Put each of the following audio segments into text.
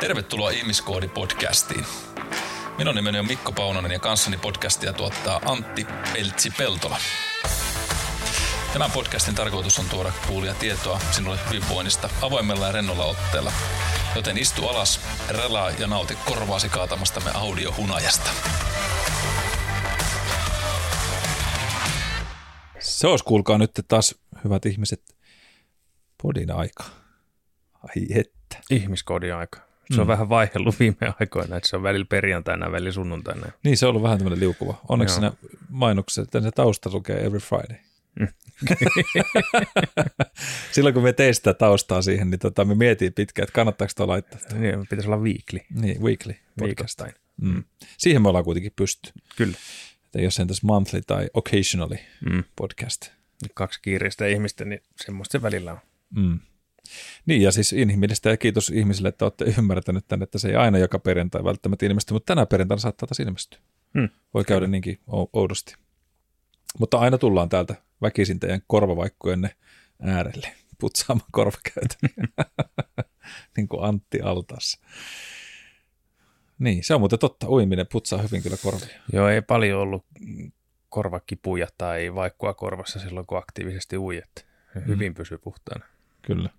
Tervetuloa Ihmiskoodi-podcastiin. Minun nimeni on Mikko Paunonen ja kanssani podcastia tuottaa Antti Peltsi-Peltola. Tämän podcastin tarkoitus on tuoda kuulia tietoa sinulle hyvinvoinnista avoimella ja rennolla otteella. Joten istu alas, relaa ja nauti korvaasi kaatamastamme audiohunajasta. Se olisi kuulkaa nyt taas, hyvät ihmiset, podin aika. Ai että. Ihmiskoodin aika. Se on Mm. vähän vaihdellut viime aikoina, että se on välillä perjantaina ja välillä sunnuntaina. Niin, se on ollut vähän tämmöinen liukuva. Onneksi Joo. siinä mainoksessa, että se tausta lukee every Friday. Mm. Silloin kun me tein sitä taustaa siihen, niin tota, me mietin pitkään, että kannattaako tuo laittaa. Niin, pitäisi olla weekly, Niin, weekly podcast. viikoittain. Mm. Siihen me ollaan kuitenkin pysty. Kyllä. Että jos sen tässä monthly tai occasionally Mm. podcast. Kaksi kiireistä ihmistä, niin semmoista se välillä on. Mm. Niin ja siis inhimillistä ja kiitos ihmisille, että olette ymmärtäneet tänne, että se ei aina joka perjantai välttämättä ilmesty, mutta tänä perjantaina saattaa taas ilmestyä. Mm. Voi käydä niinkin ou- oudosti. Mutta aina tullaan täältä väkisin teidän korvavaikkujenne äärelle putsaamaan korvakäytäviä. niin kuin Antti Altaassa. Niin, se on muuten totta. Uiminen putsaa hyvin kyllä korvia. Joo, ei paljon ollut korvakipuja tai vaikkua korvassa silloin, kun aktiivisesti uijat. Hyvin pysyy puhtaana. Kyllä.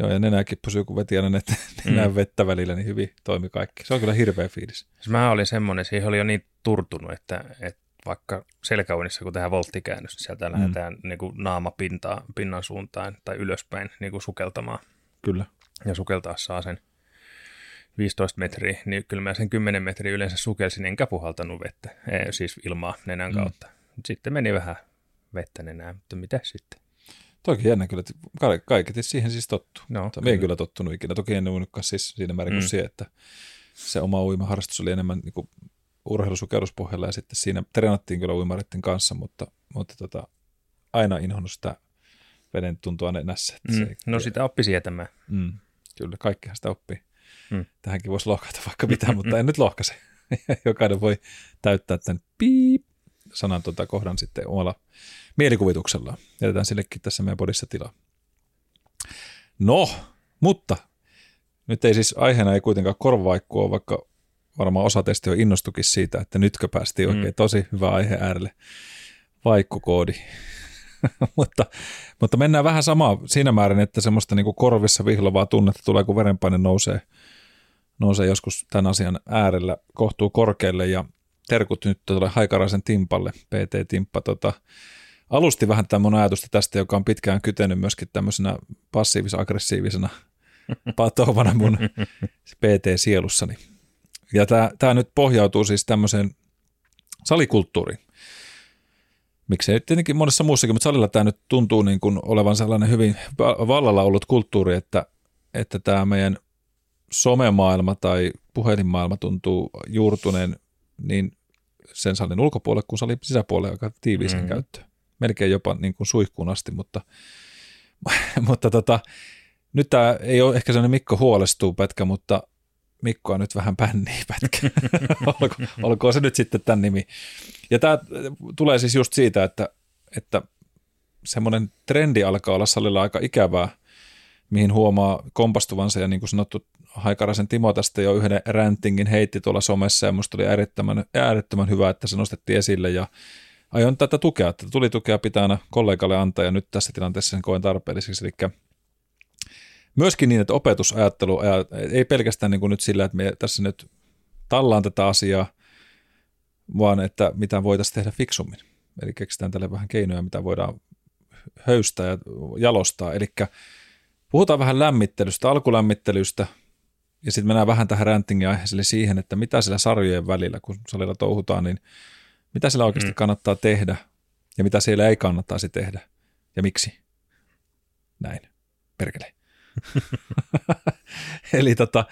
Joo, ja nenäkin pysyy, kun veti aina nenään Mm. vettä välillä, niin hyvin toimi kaikki. Se on kyllä hirveä fiilis. Siis mä olin semmoinen, siihen oli jo niin turtunut, että, että vaikka selkäuinissa, kun tehdään volttikäännös, niin sieltä mm. lähdetään niin kuin naama pintaa, pinnan suuntaan tai ylöspäin niin kuin sukeltamaan. Kyllä. Ja sukeltaa saa sen 15 metriä, niin kyllä mä sen 10 metriä yleensä sukelsin, enkä puhaltanut vettä, ei, siis ilmaa nenän Mm. kautta. Sitten meni vähän vettä nenään, mutta mitä sitten? Toki jännä kyllä, että ka- kaiketi siihen siis tottuu. No, me ei kyllä tottunut ikinä. Toki en uinutkaan siis siinä määrin kuin Mm. se, että se oma uimaharrastus oli enemmän niin kuin urheilusukelluspohjalla ja sitten siinä treenattiin kyllä uimareiden kanssa, mutta, mutta tota, aina inhonnut sitä veden tuntua nenässä. Että se Mm. ei- No sitä oppi sietämään. Mm, kyllä, kaikkihan sitä oppii. Mm. Tähänkin voisi lohkata vaikka mitä, mutta en nyt lohkaise. Jokainen voi täyttää tämän piip sanan tuota kohdan sitten omalla mielikuvituksellaan. Jätetään sillekin tässä meidän podissa tilaa. No, mutta nyt ei siis aiheena ei kuitenkaan korvavaikkua, vaikka varmaan osa teistä jo innostukin siitä, että nytkö päästiin oikein Mm. tosi hyvä aihe äärelle. Vaikkukoodi. mutta, mutta mennään vähän samaa siinä määrin, että semmoista niin korvissa vihlovaa tunnetta tulee, kun verenpaine nousee, nousee joskus tämän asian äärellä kohtuu korkealle ja terkut nyt tulee Haikaraisen Timpalle, PT Timppa, tota, alusti vähän tämän ajatusta tästä, joka on pitkään kytenyt myöskin tämmöisenä passiivis-aggressiivisena patovana mun PT-sielussani. Ja tämä nyt pohjautuu siis tämmöiseen salikulttuuriin. Miksei nyt tietenkin monessa muussakin, mutta salilla tämä nyt tuntuu niin kuin olevan sellainen hyvin va- vallalla ollut kulttuuri, että, että tämä meidän somemaailma tai puhelinmaailma tuntuu juurtuneen niin sen salin ulkopuolelle kuin salin sisäpuolelle aika tiiviiseen Mhm. mm-hmm. käyttöön. Melkein jopa niin kuin suihkuun asti, mutta, mutta tota, nyt tämä ei ole ehkä sellainen Mikko huolestuu pätkä, mutta Mikkoa nyt vähän pännii pätkä. Olko, olkoon se nyt sitten tämän nimi. Ja tämä tulee siis just siitä, että, että semmoinen trendi alkaa olla salilla aika ikävää, mihin huomaa kompastuvansa ja niin kuin sanottu Haikaraisen Timo tästä jo yhden rantingin heitti tuolla somessa ja musta oli äärettömän, äärettömän hyvä, että se nostettiin esille ja aion tätä tukea, että tuli tukea pitää aina kollegalle antaa ja nyt tässä tilanteessa sen koen tarpeelliseksi, eli myöskin niin, että opetusajattelu ei pelkästään niin kuin nyt sillä, että me tässä nyt tallaan tätä asiaa, vaan että mitä voitaisiin tehdä fiksummin. Eli keksitään tälle vähän keinoja, mitä voidaan höystää ja jalostaa. Eli puhutaan vähän lämmittelystä, alkulämmittelystä, ja sitten mennään vähän tähän rantingin aiheeseen, siihen, että mitä sillä sarjojen välillä, kun salilla touhutaan, niin mitä sillä oikeasti Mm. kannattaa tehdä, ja mitä siellä ei kannattaisi tehdä, ja miksi. Näin. Perkele. eli tota,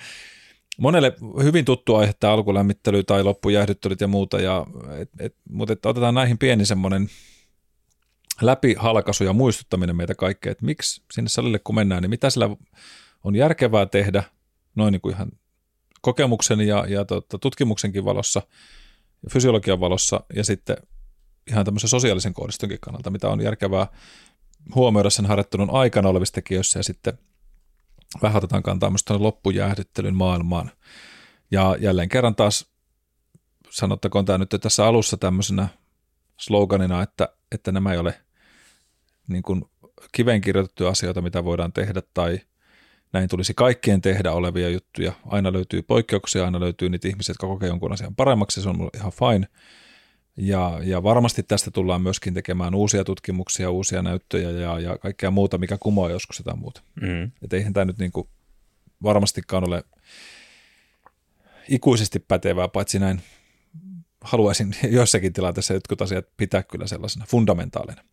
monelle hyvin tuttu aihe tämä alkulämmittely tai loppujäähdyttelyt ja muuta, ja, et, et, mutta et otetaan näihin pieni semmoinen läpihalkaisu ja muistuttaminen meitä kaikkea, että miksi sinne salille kun mennään, niin mitä sillä on järkevää tehdä, noin niin kuin ihan kokemuksen ja, ja tota, tutkimuksenkin valossa, fysiologian valossa ja sitten ihan tämmöisen sosiaalisen koodistonkin kannalta, mitä on järkevää huomioida sen harjoittelun aikana olevissa tekijöissä ja sitten vähän otetaan kantaa myös loppujäähdyttelyn maailmaan. Ja jälleen kerran taas sanottakoon tämä nyt tässä alussa tämmöisenä sloganina, että, että nämä ei ole niin kuin kiveen kirjoitettuja asioita, mitä voidaan tehdä tai näin tulisi kaikkien tehdä olevia juttuja. Aina löytyy poikkeuksia, aina löytyy niitä ihmisiä, jotka kokee jonkun asian paremmaksi, se on ihan fine. Ja, ja varmasti tästä tullaan myöskin tekemään uusia tutkimuksia, uusia näyttöjä ja, ja kaikkea muuta, mikä kumoaa joskus jotain muuta. Mm. Että eihän tämä nyt niin kuin varmastikaan ole ikuisesti pätevää, paitsi näin haluaisin jossakin tilanteessa jotkut asiat pitää kyllä sellaisena fundamentaalina.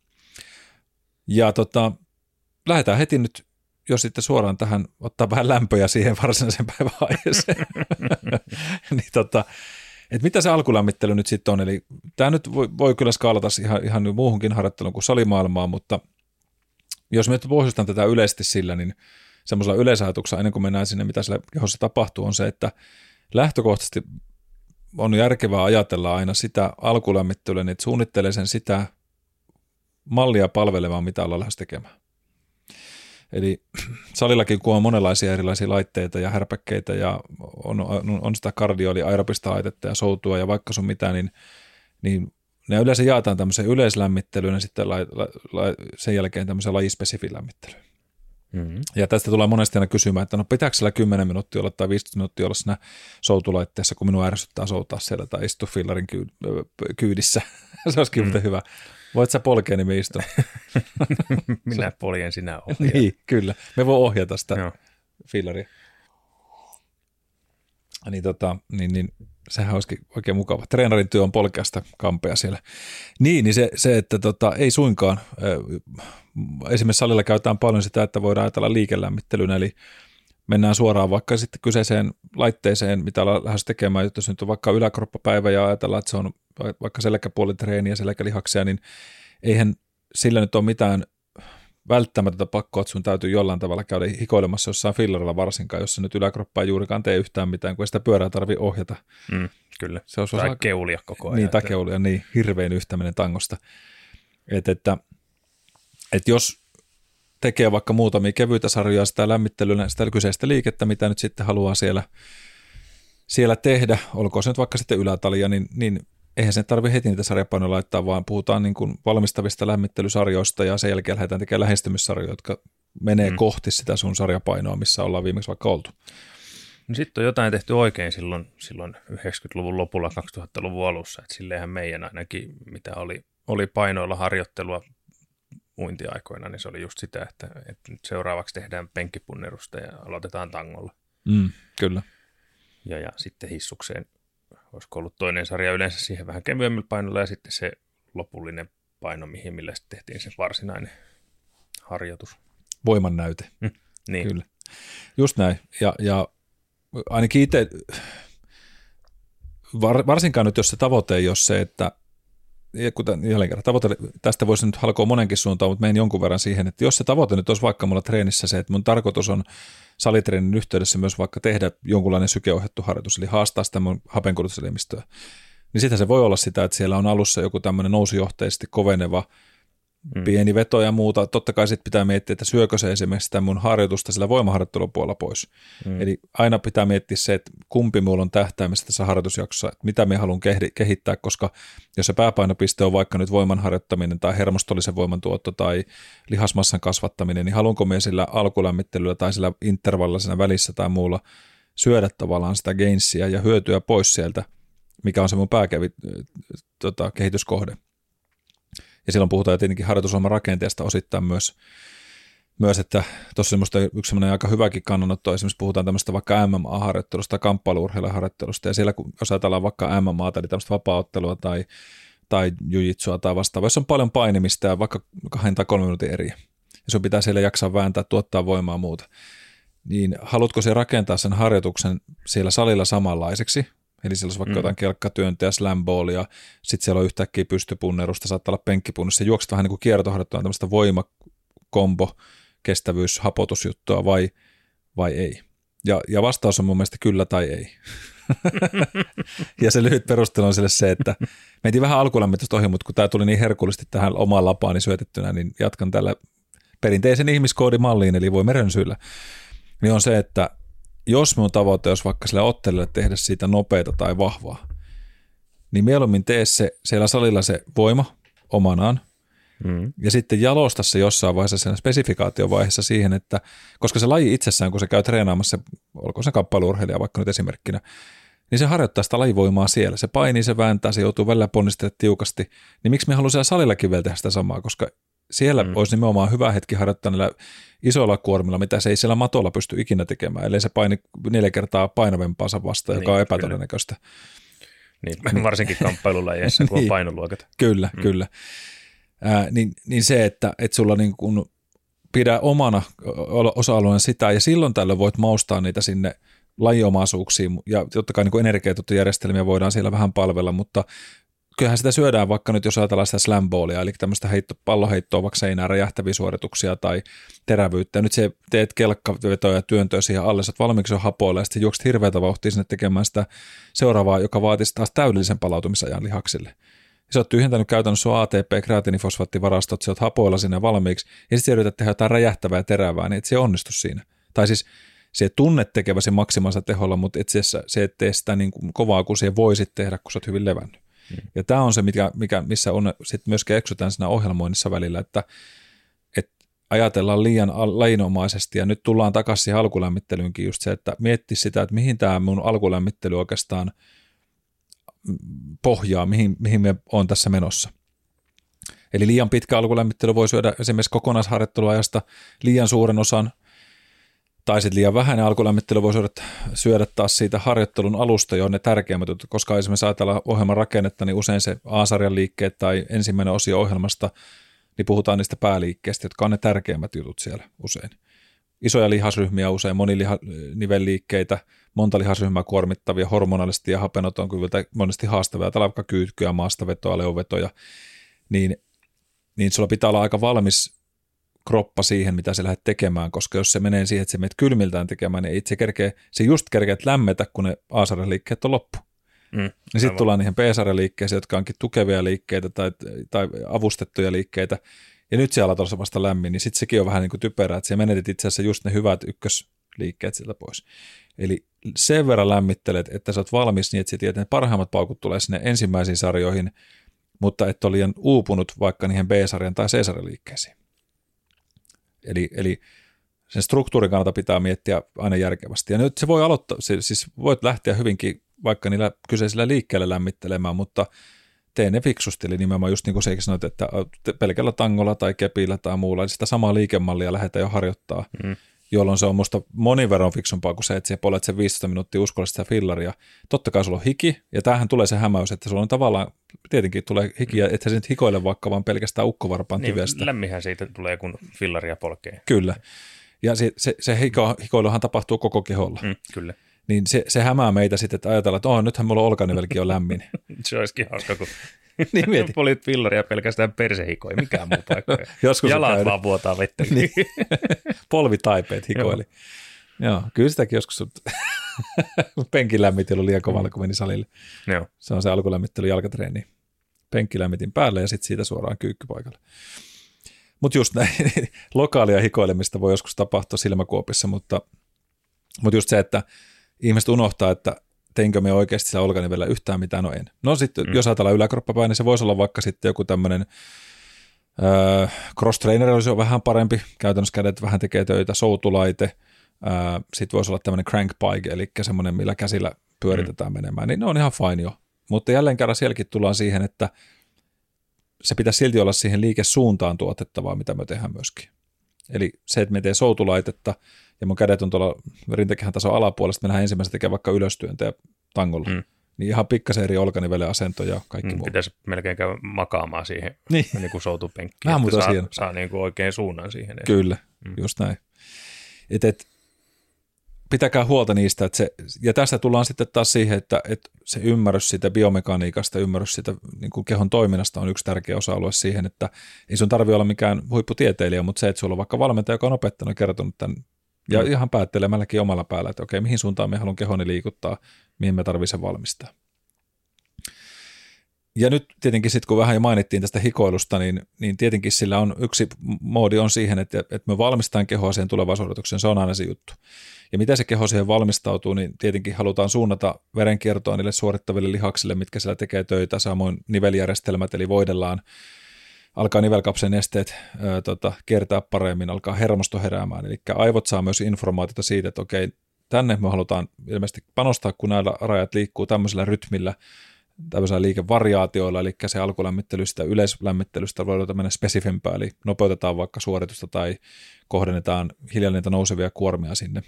Ja tota, lähdetään heti nyt jos sitten suoraan tähän ottaa vähän lämpöjä siihen varsinaiseen päiväaiheeseen. niin tota, että mitä se alkulämmittely nyt sitten on, eli tämä nyt voi, voi kyllä skaalata ihan, ihan muuhunkin harjoitteluun kuin salimaailmaan, mutta jos me nyt pohjustan tätä yleisesti sillä, niin semmoisella yleisajatuksella, ennen kuin mennään sinne, mitä siellä kehossa tapahtuu, on se, että lähtökohtaisesti on järkevää ajatella aina sitä alkulämmittelyä, niin että suunnittelee sen sitä mallia palvelemaan, mitä ollaan lähes tekemään. Eli salillakin, kun on monenlaisia erilaisia laitteita ja härpäkkeitä ja on, on, sitä kardio- eli aerobista laitetta ja soutua ja vaikka sun mitä, niin, niin ne yleensä jaetaan tämmöiseen yleislämmittelyyn ja sitten la, la, la, sen jälkeen tämmöiseen lajispesifin lämmittelyyn. Mm-hmm. Ja tästä tulee monesti aina kysymään, että no pitääkö siellä 10 minuuttia olla tai 15 minuuttia olla siinä soutulaitteessa, kun minua ärsyttää soutaa siellä tai istua fillarin kyydissä. se olisikin mm. hyvä. Voit sä polkea, niin me istun. Minä poljen, sinä ohjaat. niin, kyllä. Me voi ohjata sitä Joo. fillaria. Niin, tota, niin, niin sehän olisikin oikein mukava. Treenarin työ on polkeasta kampea siellä. Niin, niin se, se että tota, ei suinkaan. Esimerkiksi salilla käytetään paljon sitä, että voidaan ajatella liikelämmittelynä, eli mennään suoraan vaikka sitten kyseiseen laitteeseen, mitä ollaan lähes tekemään, jos nyt on vaikka yläkroppapäivä ja ajatellaan, että se on vaikka selkäpuolitreeniä, selkälihaksia, niin eihän sillä nyt ole mitään välttämätöntä pakkoa, että sun täytyy jollain tavalla käydä hikoilemassa jossain fillarilla varsinkaan, jos nyt yläkroppa ei juurikaan tee yhtään mitään, kun sitä pyörää tarvi ohjata. Mm, kyllä, se on tai osa... keulia koko ajan. Niin, tai keulia, niin, hirveän yhtäminen tangosta. Et, että, että jos tekee vaikka muutamia kevyitä sarjoja sitä lämmittelyä, sitä kyseistä liikettä, mitä nyt sitten haluaa siellä, siellä tehdä, olkoon se nyt vaikka sitten ylätalia, niin, niin eihän sen tarvitse heti niitä sarjapainoja laittaa, vaan puhutaan niin kuin valmistavista lämmittelysarjoista ja sen jälkeen lähdetään tekemään lähestymissarjoja, jotka menee mm. kohti sitä sun sarjapainoa, missä ollaan viimeksi vaikka oltu. No sitten on jotain tehty oikein silloin, silloin 90-luvun lopulla, 2000-luvun alussa, että silleenhän meidän ainakin, mitä oli, oli painoilla harjoittelua uintiaikoina, niin se oli just sitä, että, että seuraavaksi tehdään penkkipunnerusta ja aloitetaan tangolla. Mm, kyllä. Ja, ja sitten hissukseen olisiko ollut toinen sarja yleensä siihen vähän kevyemmällä painolla ja sitten se lopullinen paino, mihin millä sitten tehtiin se varsinainen harjoitus. Voiman näyte. Mm, niin. Kyllä. Just näin. Ja, ja ainakin itse, var, varsinkaan nyt jos se tavoite ei ole se, että kuten jälleen kerran, tavoite, tästä voisi nyt halkoa monenkin suuntaan, mutta menen jonkun verran siihen, että jos se tavoite nyt olisi vaikka mulla treenissä se, että mun tarkoitus on salitreenin yhteydessä myös vaikka tehdä jonkunlainen sykeohjattu harjoitus, eli haastaa sitä mun hapenkulutuselimistöä, niin sitä se voi olla sitä, että siellä on alussa joku tämmöinen nousujohteisesti koveneva mm. pieni veto ja muuta. Totta kai sitten pitää miettiä, että syökö se esimerkiksi sitä mun harjoitusta sillä voimaharjoittelun puolella pois. Mm. Eli aina pitää miettiä se, että kumpi mulla on tähtäimessä tässä harjoitusjaksossa, että mitä me haluan kehittää, koska jos se pääpainopiste on vaikka nyt voimanharjoittaminen tai hermostollisen voimantuotto tai lihasmassan kasvattaminen, niin haluanko me sillä alkulämmittelyllä tai sillä intervallilla siinä välissä tai muulla syödä tavallaan sitä gainsia ja hyötyä pois sieltä, mikä on se mun pääkevi, tota, kehityskohde. Ja silloin puhutaan tietenkin harjoitusohjelman rakenteesta osittain myös, myös että tuossa semmoista yksi semmoinen aika hyväkin kannanotto, esimerkiksi puhutaan tämmöistä vaikka MMA-harjoittelusta, kamppailuurheiluharjoittelusta, ja siellä kun jos ajatellaan vaikka MMA, eli tämmöistä vapaaottelua tai, tai jujitsua tai vastaavaa, jos on paljon painimista ja vaikka kahden tai kolmen minuutin eri, ja sun pitää siellä jaksaa vääntää, tuottaa voimaa muuta, niin haluatko se rakentaa sen harjoituksen siellä salilla samanlaiseksi, Eli siellä olisi vaikka mm. jotain kelkkatyöntiä, slamballia, sitten siellä on yhtäkkiä pystypunnerusta, saattaa olla penkkipunnerusta, juokset vähän niin kuin kiertoharjoittelua, tämmöistä voimakombo, kestävyys, hapotusjuttua vai, vai ei. Ja, ja vastaus on mun mielestä kyllä tai ei. ja se lyhyt perustelu on sille se, että mentiin vähän alkulämmitystä ohi, mutta kun tämä tuli niin herkullisesti tähän omaan lapaani syötettynä, niin jatkan tällä perinteisen ihmiskoodimalliin, eli voi rönsyillä. niin on se, että jos minun tavoite olisi vaikka sille ottelijalle tehdä siitä nopeata tai vahvaa, niin mieluummin tee se siellä salilla se voima omanaan, Mm. Ja sitten jalosta se jossain vaiheessa sen spesifikaatiovaiheessa siihen, että koska se laji itsessään, kun se käy treenaamassa, olkoon se kappailuurheilija vaikka nyt esimerkkinä, niin se harjoittaa sitä lajivoimaa siellä. Se painii, se vääntää, se joutuu välillä ponnistelemaan tiukasti. Niin miksi me haluamme siellä salillakin vielä tehdä sitä samaa, koska siellä mm. olisi nimenomaan hyvä hetki harjoittaa niillä isoilla kuormilla, mitä se ei siellä matolla pysty ikinä tekemään, ellei se paini neljä kertaa painavampaansa vastaan, niin, joka on epätodennäköistä. Niin, varsinkin kamppailulajeissa, kun on niin. painoluokat. Kyllä, mm. kyllä. Ää, niin, niin se, että, että sulla niin kuin pidä omana osa-alueen sitä, ja silloin tällöin voit maustaa niitä sinne lajiomaisuuksiin, ja totta kai niin energiatuttojärjestelmiä voidaan siellä vähän palvella, mutta kyllähän sitä syödään vaikka nyt, jos ajatellaan sitä slamballia, eli tämmöistä heitto, palloheittoa vaikka seinään räjähtäviä suorituksia tai terävyyttä. Ja nyt se teet kelkkavetoja ja työntöä siihen alle, sä valmiiksi on hapoilla ja sitten juokset hirveätä vauhtia sinne tekemään sitä seuraavaa, joka vaatisi taas täydellisen palautumisajan lihaksille. Sä oot tyhjentänyt käytännössä sun ATP, kreatinifosfaattivarastot, sä oot hapoilla sinne valmiiksi, ja sitten yrität tehdä jotain räjähtävää ja terävää, niin et se onnistu siinä. Tai siis se tunnet tekeväsi maksimaalista teholla, mutta itse asiassa se et tee sitä niin kovaa kuin se voisit tehdä, kun sä oot hyvin levännyt. Ja tämä on se, mikä, mikä, missä on sitten myöskin eksytään siinä ohjelmoinnissa välillä, että, että ajatellaan liian lainomaisesti ja nyt tullaan takaisin siihen alkulämmittelyynkin just se, että mietti sitä, että mihin tämä mun alkulämmittely oikeastaan pohjaa, mihin, mihin me on tässä menossa. Eli liian pitkä alkulämmittely voi syödä esimerkiksi kokonaisharjoitteluajasta liian suuren osan – tai sitten liian vähäinen alkulämmittely voi syödä, syödä taas siitä harjoittelun alusta jo ne tärkeimmät koska esimerkiksi ajatellaan ohjelman rakennetta, niin usein se A-sarjan liikkeet tai ensimmäinen osio ohjelmasta, niin puhutaan niistä pääliikkeistä, jotka on ne tärkeimmät jutut siellä usein. Isoja lihasryhmiä usein, monilihanivelliikkeitä, monta lihasryhmää kuormittavia, hormonallisesti ja hapenoton kyvyltä monesti haastavia, tai vaikka kyykkyä, maastavetoa, leuvetoja, niin, niin sulla pitää olla aika valmis kroppa siihen, mitä sä lähdet tekemään, koska jos se menee siihen, että se menet kylmiltään tekemään, niin itse kerkee, se just kerkeet lämmetä, kun ne a liikkeet on loppu. Mm, ja sitten tullaan niihin b liikkeisiin, jotka onkin tukevia liikkeitä tai, tai avustettuja liikkeitä, ja nyt siellä on vasta lämmin, niin sitten sekin on vähän niin kuin typerää, että se menetit itse asiassa just ne hyvät ykkösliikkeet sieltä pois. Eli sen verran lämmittelet, että sä oot valmis niin, että sä tiedät, että ne parhaimmat paukut tulee sinne ensimmäisiin sarjoihin, mutta et ole liian uupunut vaikka niihin B-sarjan tai C-sarjan liikkeisiin. Eli, eli sen struktuurin kannalta pitää miettiä aina järkevästi. Ja nyt se voi aloittaa, siis voit lähteä hyvinkin vaikka niillä kyseisillä liikkeellä lämmittelemään, mutta tee ne fiksusti, eli nimenomaan just niin kuin se sanoit, että pelkällä tangolla tai kepillä tai muulla, eli sitä samaa liikemallia lähdetään jo harjoittaa, mm. Jolloin se on musta monin verran fiksumpaa kuin se, että sä polet sen 15 minuuttia uskollista fillaria. Totta kai sulla on hiki, ja tämähän tulee se hämäys, että sulla on tavallaan, tietenkin tulee hiki, mm. että sä nyt hikoile vaikka vaan pelkästään ukkovarpaan niin, tyvestä. Lämmihän siitä tulee, kun fillaria polkee. Kyllä. Ja se, se, se hiko, hikoiluhan tapahtuu koko keholla. Mm, kyllä niin se, se hämää meitä sitten, että ajatellaan, että oh, nythän mulla olkanivelkin on lämmin. se olisikin hauska, kun niin mieti. Polit fillaria pelkästään persehikoi, mikään muu paikka. Joskus Jalat vaan vuotaa vettä. niin. Polvitaipeet hikoili. Joo. Joo, kyllä sitäkin joskus penkin lämmittely liian kovalla, kun meni salille. Joo. Se on se alkulämmittely jalkatreeni. Penkkilämmitin päälle ja sitten siitä suoraan kyykkypaikalle. Mutta just näin, lokaalia hikoilemista voi joskus tapahtua silmäkuopissa, mutta, mutta just se, että ihmiset unohtaa, että teinkö me oikeasti sillä olkanivellä yhtään mitään, no en. No sitten, mm. jos ajatellaan yläkroppapäin, niin se voisi olla vaikka sitten joku tämmöinen äh, cross trainer olisi jo vähän parempi, käytännössä kädet vähän tekee töitä, soutulaite, äh, sitten voisi olla tämmöinen crank bike, eli semmoinen, millä käsillä pyöritetään mm. menemään, niin ne on ihan fine jo. Mutta jälleen kerran sielläkin tullaan siihen, että se pitäisi silti olla siihen liikesuuntaan tuotettavaa, mitä me tehdään myöskin. Eli se, että me teemme soutulaitetta, ja mun kädet on tuolla rintakehän tason alapuolesta, me lähdetään ensimmäisenä tekemään vaikka ylöstyöntä tangolla. Mm. Niin ihan pikkasen eri olkanivelen asento ja kaikki mm, muu. Pitäisi melkein käydä makaamaan siihen niin. niin kuin soutupenkkiin, Vähän että saa, saa niin kuin oikein suunnan siihen. Kyllä, mm. just näin. Et, et, pitäkää huolta niistä, että se, ja tästä tullaan sitten taas siihen, että, että se ymmärrys siitä biomekaniikasta, ymmärrys siitä niin kuin kehon toiminnasta on yksi tärkeä osa-alue siihen, että ei sun tarvi olla mikään huipputieteilijä, mutta se, että sulla on vaikka valmentaja, joka on opettanut ja kertonut tämän ja mm. ihan päättelemälläkin omalla päällä, että okei, mihin suuntaan me haluan kehoni liikuttaa, mihin me tarvitsemme valmistaa. Ja nyt tietenkin sitten, kun vähän jo mainittiin tästä hikoilusta, niin, niin tietenkin sillä on yksi moodi on siihen, että, että me valmistetaan kehoa siihen tulevaisuudetukseen, se on aina se juttu. Ja mitä se keho siihen valmistautuu, niin tietenkin halutaan suunnata verenkiertoa niille suorittaville lihaksille, mitkä siellä tekee töitä, samoin niveljärjestelmät, eli voidellaan, alkaa nivelkapsen esteet ää, tota, kiertää paremmin, alkaa hermosto heräämään, eli aivot saa myös informaatiota siitä, että okei, tänne me halutaan ilmeisesti panostaa, kun näillä rajat liikkuu tämmöisellä rytmillä, tämmöisellä liikevariaatioilla, eli se alkulämmittelystä ja yleislämmittelystä voidaan mennä spesifempää, eli nopeutetaan vaikka suoritusta tai kohdennetaan hiljalleen nousevia kuormia sinne.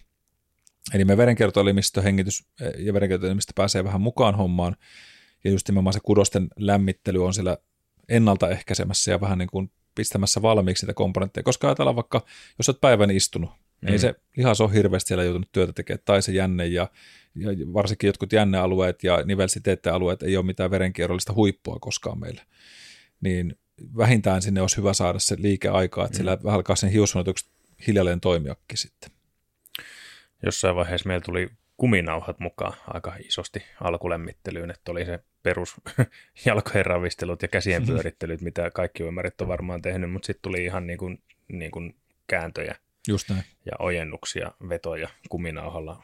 Eli me verenkiertoelimistö, hengitys ja verenkiertoelimistö pääsee vähän mukaan hommaan, ja just nimenomaan se kudosten lämmittely on siellä ennaltaehkäisemässä ja vähän niin kuin pistämässä valmiiksi niitä komponentteja, koska ajatellaan vaikka, jos olet päivän istunut, mm. ei se lihas ole hirveästi siellä joutunut työtä tekemään, tai se jänne ja, ja varsinkin jotkut jännealueet ja nivelsiteettealueet ei ole mitään verenkierrollista huippua koskaan meillä. Niin vähintään sinne olisi hyvä saada se liikeaikaa, että mm. sillä vähän alkaa sen hiussuunnitelukset hiljalleen toimiakin sitten. Jossain vaiheessa meillä tuli kuminauhat mukaan aika isosti alkulämmittelyyn, että oli se perus jalkojen ravistelut ja käsien pyörittelyt, mitä kaikki uimarit on varmaan tehnyt, mutta sitten tuli ihan niin kuin, niin kuin kääntöjä Just näin. ja ojennuksia, vetoja kuminauhalla.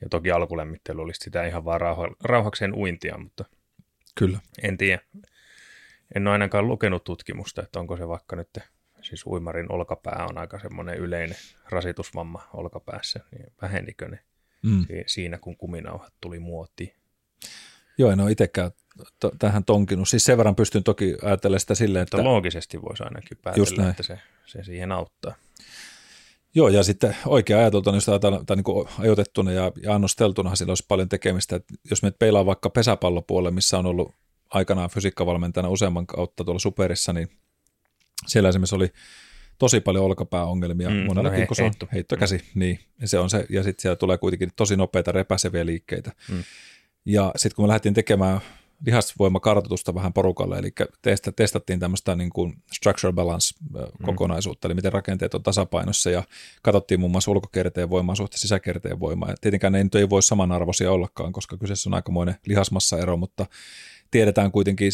Ja toki alkulämmittely olisi sitä ihan vaan rauha, rauhakseen uintia, mutta Kyllä. en tiedä. En ole ainakaan lukenut tutkimusta, että onko se vaikka nyt, siis uimarin olkapää on aika semmoinen yleinen rasitusvamma olkapäässä, niin vähenikö ne mm. siinä, kun kuminauhat tuli muotiin? Joo, en ole itsekään to, tähän tonkinut. Siis sen verran pystyn toki ajattelemaan sitä silleen, että... Mutta loogisesti voisi ainakin päätellä, että se, se siihen auttaa. Joo, ja sitten oikea ajateltuna, jos ajatellaan tai niin ajoitettuna ja, ja annosteltuna, sillä olisi paljon tekemistä. Että jos me peilaa vaikka pesäpallopuolelle, missä on ollut aikanaan fysiikkavalmentajana useamman kautta tuolla superissa, niin siellä esimerkiksi oli tosi paljon olkapääongelmia mm, monellakin, no kun se on heittokäsi. Mm. Niin, se on se, ja sitten siellä tulee kuitenkin tosi nopeita repäseviä liikkeitä. Mm. Ja sitten kun me lähdettiin tekemään lihasvoimakartoitusta vähän porukalle, eli testattiin tämmöistä niin kuin structural balance-kokonaisuutta, mm. eli miten rakenteet on tasapainossa, ja katsottiin muun muassa ulkokerteen voimaa suhteessa sisäkerteen voimaa. Ja tietenkään ne ei voi samanarvoisia ollakaan, koska kyseessä on aikamoinen lihasmassaero, mutta tiedetään kuitenkin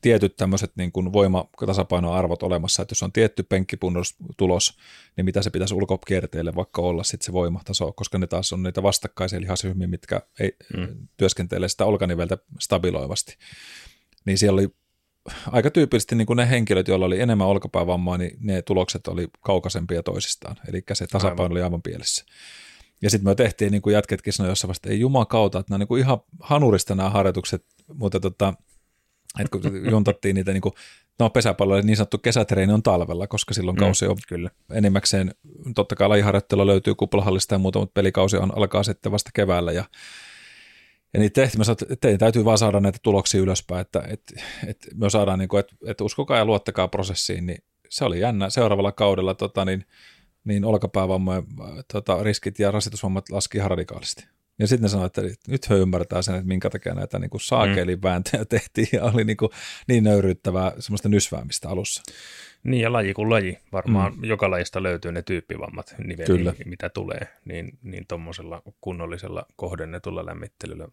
tietyt tämmöiset niin kuin voimatasapainoarvot olemassa, että jos on tietty penkkipunnos tulos, niin mitä se pitäisi ulkokierteelle vaikka olla sitten se voimataso, koska ne taas on niitä vastakkaisia lihasryhmiä, mitkä ei mm. työskentele sitä olkaniveltä stabiloivasti. Niin siellä oli aika tyypillisesti niin kuin ne henkilöt, joilla oli enemmän olkapäävammaa, niin ne tulokset oli kaukaisempia toisistaan, eli se tasapaino aivan. oli aivan pielessä. Ja sitten me tehtiin, niin kuin jätketkin sanoi jossain vasta, ei jumakauta, että nämä on niin kuin ihan hanurista nämä harjoitukset, mutta tota, että kun juntattiin niitä niin kuin, no pesäpallo, niin sanottu kesätreeni on talvella, koska silloin mm, kausi on kyllä. enimmäkseen, totta kai lajiharjoittelua löytyy kuplahallista ja muuta, mutta pelikausi on, alkaa sitten vasta keväällä ja ja niitä tehtiin, että teidän täytyy vaan saada näitä tuloksia ylöspäin, että, että, että me saadaan, niin kuin, että, että uskokaa ja luottakaa prosessiin, niin se oli jännä. Seuraavalla kaudella tota, niin, niin olkapäävammojen tota, riskit ja rasitusvammat laski ihan radikaalisti. Ja sitten ne sanoi, että nyt he ymmärtää sen, että minkä takia näitä niin saakelin vääntöjä tehtiin ja oli niin, kuin niin nöyryyttävää semmoista nysväämistä alussa. Niin ja laji kuin laji. Varmaan mm. joka lajista löytyy ne tyyppivammat niveli, mitä tulee. Niin, niin tuommoisella kunnollisella kohdennetulla lämmittelyllä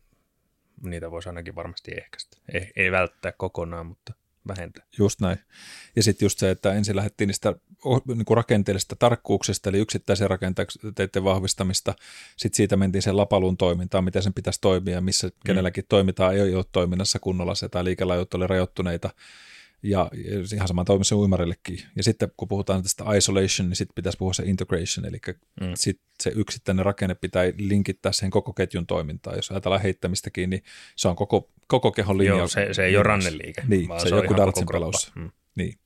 niitä voisi ainakin varmasti ehkäistä. Ei, ei välttää kokonaan, mutta vähentää. Just näin. Ja sitten just se, että ensin lähdettiin niistä niin kuin rakenteellisesta tarkkuuksesta, eli yksittäisen rakenteiden vahvistamista, sitten siitä mentiin sen lapalun toimintaan, miten sen pitäisi toimia, missä mm. kenelläkin toimitaan, ei ole toiminnassa kunnolla se, tai liikelajut oli rajoittuneita, ja ihan sama toimi se uimarillekin. Ja sitten kun puhutaan tästä isolation, niin sitten pitäisi puhua se integration, eli mm. sit se yksittäinen rakenne pitää linkittää siihen koko ketjun toimintaan. Jos ajatellaan heittämistäkin, niin se on koko, koko kehon linja. Joo, se, se ei ole ranneliike, niin, vaan se, se on joku dartsin pelaus. Mm. Niin.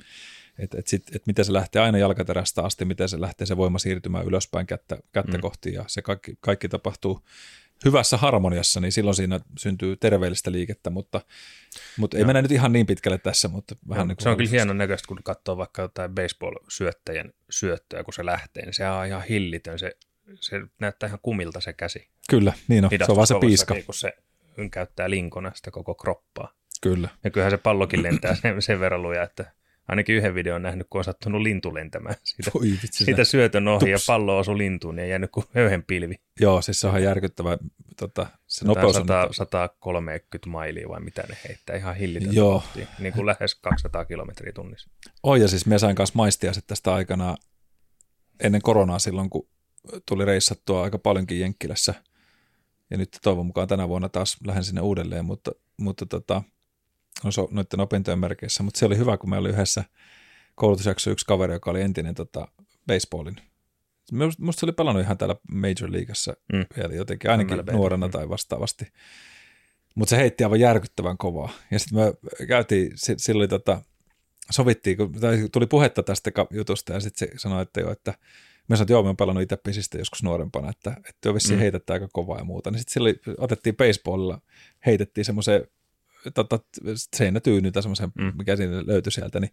Että et, sit, et miten se lähtee aina jalkaterästä asti, miten se lähtee se voima siirtymään ylöspäin kättä, kättä mm. kohti, ja se kaikki, kaikki tapahtuu hyvässä harmoniassa, niin silloin siinä syntyy terveellistä liikettä, mutta, mutta ei mennä nyt ihan niin pitkälle tässä. Mutta vähän no, niin kuin se on kyllä hienon näköistä, kun katsoo vaikka jotain baseball-syöttäjän syöttöä, kun se lähtee, niin se on ihan hillitön, se, se näyttää ihan kumilta se käsi. Kyllä, niin on, se on vaan se piiska. Kun se käyttää linkona sitä koko kroppaa. Kyllä. Ja kyllähän se pallokin lentää sen, sen verran luja, että ainakin yhden videon nähnyt, kun on sattunut lintu lentämään siitä, Oi, vitsi, siitä syötön ohi ja Tups. pallo osui lintuun niin ei jäänyt kuin höyhen pilvi. Joo, siis se on ihan järkyttävä. Tota, se Jotain nopeus on... 100, 130 mailia vai mitä ne heittää, ihan hillitöntä Joo. vauhtia, niin kuin lähes 200 kilometriä tunnissa. Oi, ja siis me sain kanssa maistia sit tästä aikanaan ennen koronaa silloin, kun tuli reissattua aika paljonkin Jenkkilässä. Ja nyt toivon mukaan tänä vuonna taas lähden sinne uudelleen, mutta, mutta tota, noiden opintojen merkeissä. Mutta se oli hyvä, kun meillä oli yhdessä koulutusjakso yksi kaveri, joka oli entinen tota, baseballin. Minusta se oli pelannut ihan täällä Major Leagueassa Mm. vielä jotenkin, ainakin MLB. nuorena Mm. tai vastaavasti. Mutta se heitti aivan järkyttävän kovaa. Ja sitten me käytiin, si- sillä oli tota, sovittiin, kun tuli puhetta tästä jutusta ja sitten se sanoi, että joo, että mä sanoin, että joo, mä oon pelannut itse pisistä joskus nuorempana, että, että vissiin Mm. heitettä aika kovaa ja muuta. Niin sitten silloin otettiin baseballilla, heitettiin semmoiseen tota, seinätyyny tai semmoisen, Mm. mikä siinä löytyi sieltä, niin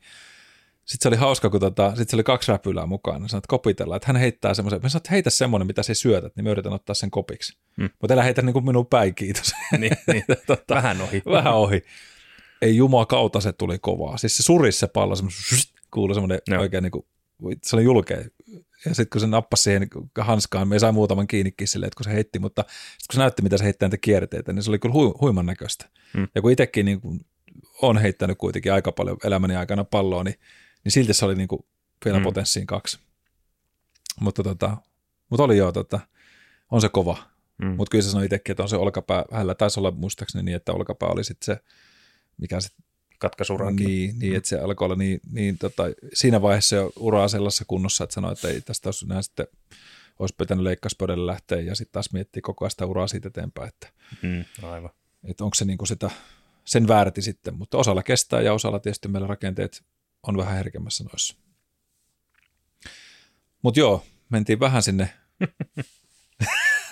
sitten se oli hauska, kun tota, sit se oli kaksi räpylää mukana. Sanoit, että kopitellaan, että hän heittää semmoisen. Mä sanoin, että heitä semmoinen, mitä sä syötät, niin mä yritän ottaa sen kopiksi. Mm. Mutta älä heitä niin kuin minun päin, kiitos. niin, niin, tota, vähän ohi. vähän ohi. Ei jumala kautta se tuli kovaa. Siis se surisi se pallo, semmoinen kuului semmoinen Joo. oikein niin kuin, se oli julkea. Ja sitten kun se nappasi siihen hanskaan, me sai muutaman kiinnikin silleen, että kun se heitti, mutta sitten kun se näytti, mitä se heittää niitä kierteitä, niin se oli kyllä hu- huiman näköistä. Mm. Ja kun itsekin niin kuin, on heittänyt kuitenkin aika paljon elämäni aikana palloa, niin, niin silti se oli niin kuin, vielä Mm. mm. potenssiin kaksi. Mutta, tota, mutta oli joo, tota, on se kova. Mm. Mutta kyllä se sanoi itsekin, että on se olkapää, hänellä taisi olla muistaakseni niin, että olkapää oli sitten se, mikä se, Katkaisuraki. niin, niin että se alkoi olla niin, niin tota, siinä vaiheessa jo uraa sellaisessa kunnossa, että sanoi, että ei tästä olisi enää sitten, olisi pitänyt leikkauspöydälle lähteä ja sitten taas miettiä koko ajan sitä uraa siitä eteenpäin, että, Mm, aivan. että onko se niinku sitä, sen väärti sitten, mutta osalla kestää ja osalla tietysti meillä rakenteet on vähän herkemmässä noissa. Mutta joo, mentiin vähän sinne,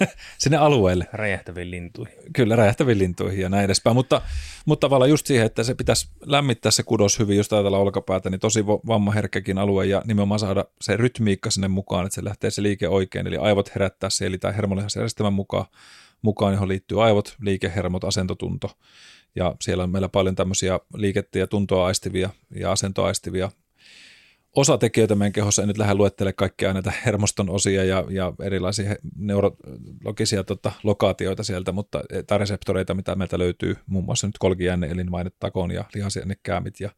sinne alueelle. Räjähtäviin lintuihin. Kyllä, räjähtäviin lintuihin ja näin edespäin, mutta, mutta tavallaan just siihen, että se pitäisi lämmittää se kudos hyvin, just ajatellaan olkapäätä, niin tosi vammaherkkäkin alue ja nimenomaan saada se rytmiikka sinne mukaan, että se lähtee se liike oikein, eli aivot herättää se, eli tämä hermolihasjärjestelmän mukaan, mukaan, johon liittyy aivot, liikehermot, asentotunto, ja siellä on meillä paljon tämmöisiä liikettä ja tuntoa aistivia ja asentoa aistivia osatekijöitä meidän kehossa, en nyt lähde luettelemaan kaikkia näitä hermoston osia ja, ja erilaisia neurologisia tota, lokaatioita sieltä, mutta, tai reseptoreita, mitä meiltä löytyy, muun muassa nyt kolkijänne, eli mainettakoon ja lihasjännekäämit ja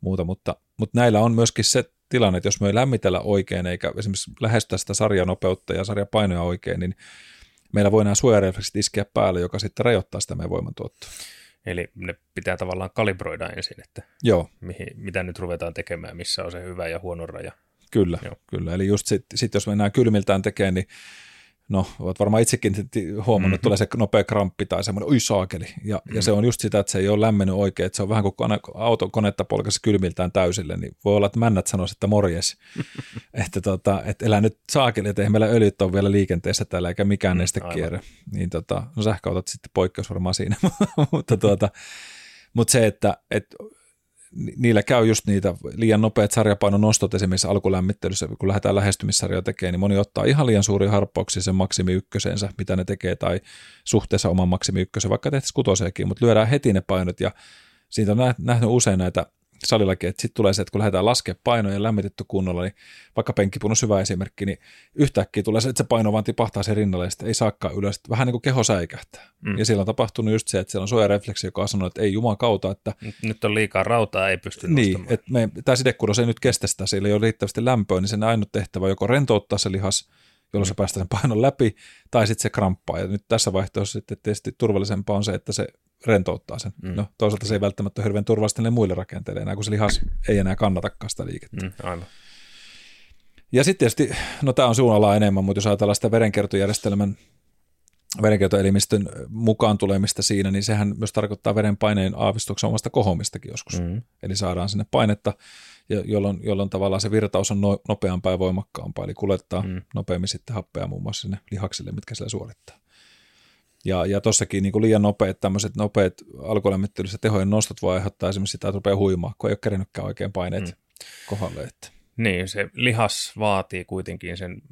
muuta, mutta, mutta näillä on myöskin se tilanne, että jos me ei lämmitellä oikein, eikä esimerkiksi lähestytä sitä sarjanopeutta ja sarjapainoja oikein, niin meillä voi nämä suojarefleksit iskeä päälle, joka sitten rajoittaa sitä meidän voimantuottoa. Eli ne pitää tavallaan kalibroida ensin, että Joo, mihin, mitä nyt ruvetaan tekemään, missä on se hyvä ja huono raja. Kyllä, Joo. kyllä. Eli just sitten sit, jos mennään kylmiltään tekemään, niin no, olet varmaan itsekin huomannut, että tulee se nopea kramppi tai semmoinen, oi saakeli. Ja, mm. ja se on just sitä, että se ei ole lämmennyt oikein, että se on vähän kuin kone, auton konetta polkasi kylmiltään täysille, niin voi olla, että männät sanoisi, että morjes. että, tota, että elää nyt saakeli, että ei meillä öljyt ole vielä liikenteessä täällä eikä mikään Mm, neste kierrä. Niin tota, no sähköautot sitten poikkeus varmaan siinä, mutta tuota, mutta se, että, että ni- niillä käy just niitä liian nopeat sarjapainon nostot esimerkiksi alkulämmittelyssä, kun lähdetään lähestymissarjoja tekemään, niin moni ottaa ihan liian suuria harppauksia sen maksimi ykkösensä, mitä ne tekee, tai suhteessa oman maksimi ykkösen, vaikka tehtäisiin kutoseekin, mutta lyödään heti ne painot, ja siitä on nä- nähnyt usein näitä salillakin, että sitten tulee se, että kun lähdetään laskemaan painoja ja lämmitetty kunnolla, niin vaikka penkkipunus hyvä esimerkki, niin yhtäkkiä tulee se, että se paino vaan tipahtaa sen rinnalle ja sitten ei saakaan ylös, vähän niin kuin keho säikähtää. Mm. Mm. Ja siellä on tapahtunut just se, että siellä on suojarefleksi, joka on sanonut, että ei juman kautta, että Nyt, nyt on liikaa rautaa, ei pysty niin, nostamaan. että me, tämä sidekudos ei nyt kestä sitä, sillä ei ole riittävästi lämpöä, niin sen ainut tehtävä on joko rentouttaa se lihas, jolloin se päästää sen painon läpi, tai sitten se kramppaa. Ja nyt tässä vaihtoehdossa sitten tietysti turvallisempaa on se, että se rentouttaa sen. Mm. No toisaalta se ei välttämättä ole hirveän turvallista muille rakenteille enää, kun se lihas ei enää kannatakaan sitä liikettä. Mm, aivan. Ja sitten tietysti, no tämä on suun alaa enemmän, mutta jos ajatellaan sitä verenkiertojärjestelmän verenkiertoelimistön mukaan tulemista siinä, niin sehän myös tarkoittaa verenpaineen aavistuksen omasta kohomistakin joskus. Mm. Eli saadaan sinne painetta, jolloin, jolloin tavallaan se virtaus on no, nopeampaa ja voimakkaampaa, eli kuljettaa Mm. mm. nopeammin sitten happea muun muassa sinne lihaksille, mitkä siellä suorittaa. Ja, ja tossakin niin kuin liian nopeat tämmöiset nopeat alkulämmittelyssä tehojen nostot voi aiheuttaa esimerkiksi sitä, että rupeaa huimaa, kun ei ole kerennytkään oikein paineet Mm. kohdalle. Että. Niin, se lihas vaatii kuitenkin sen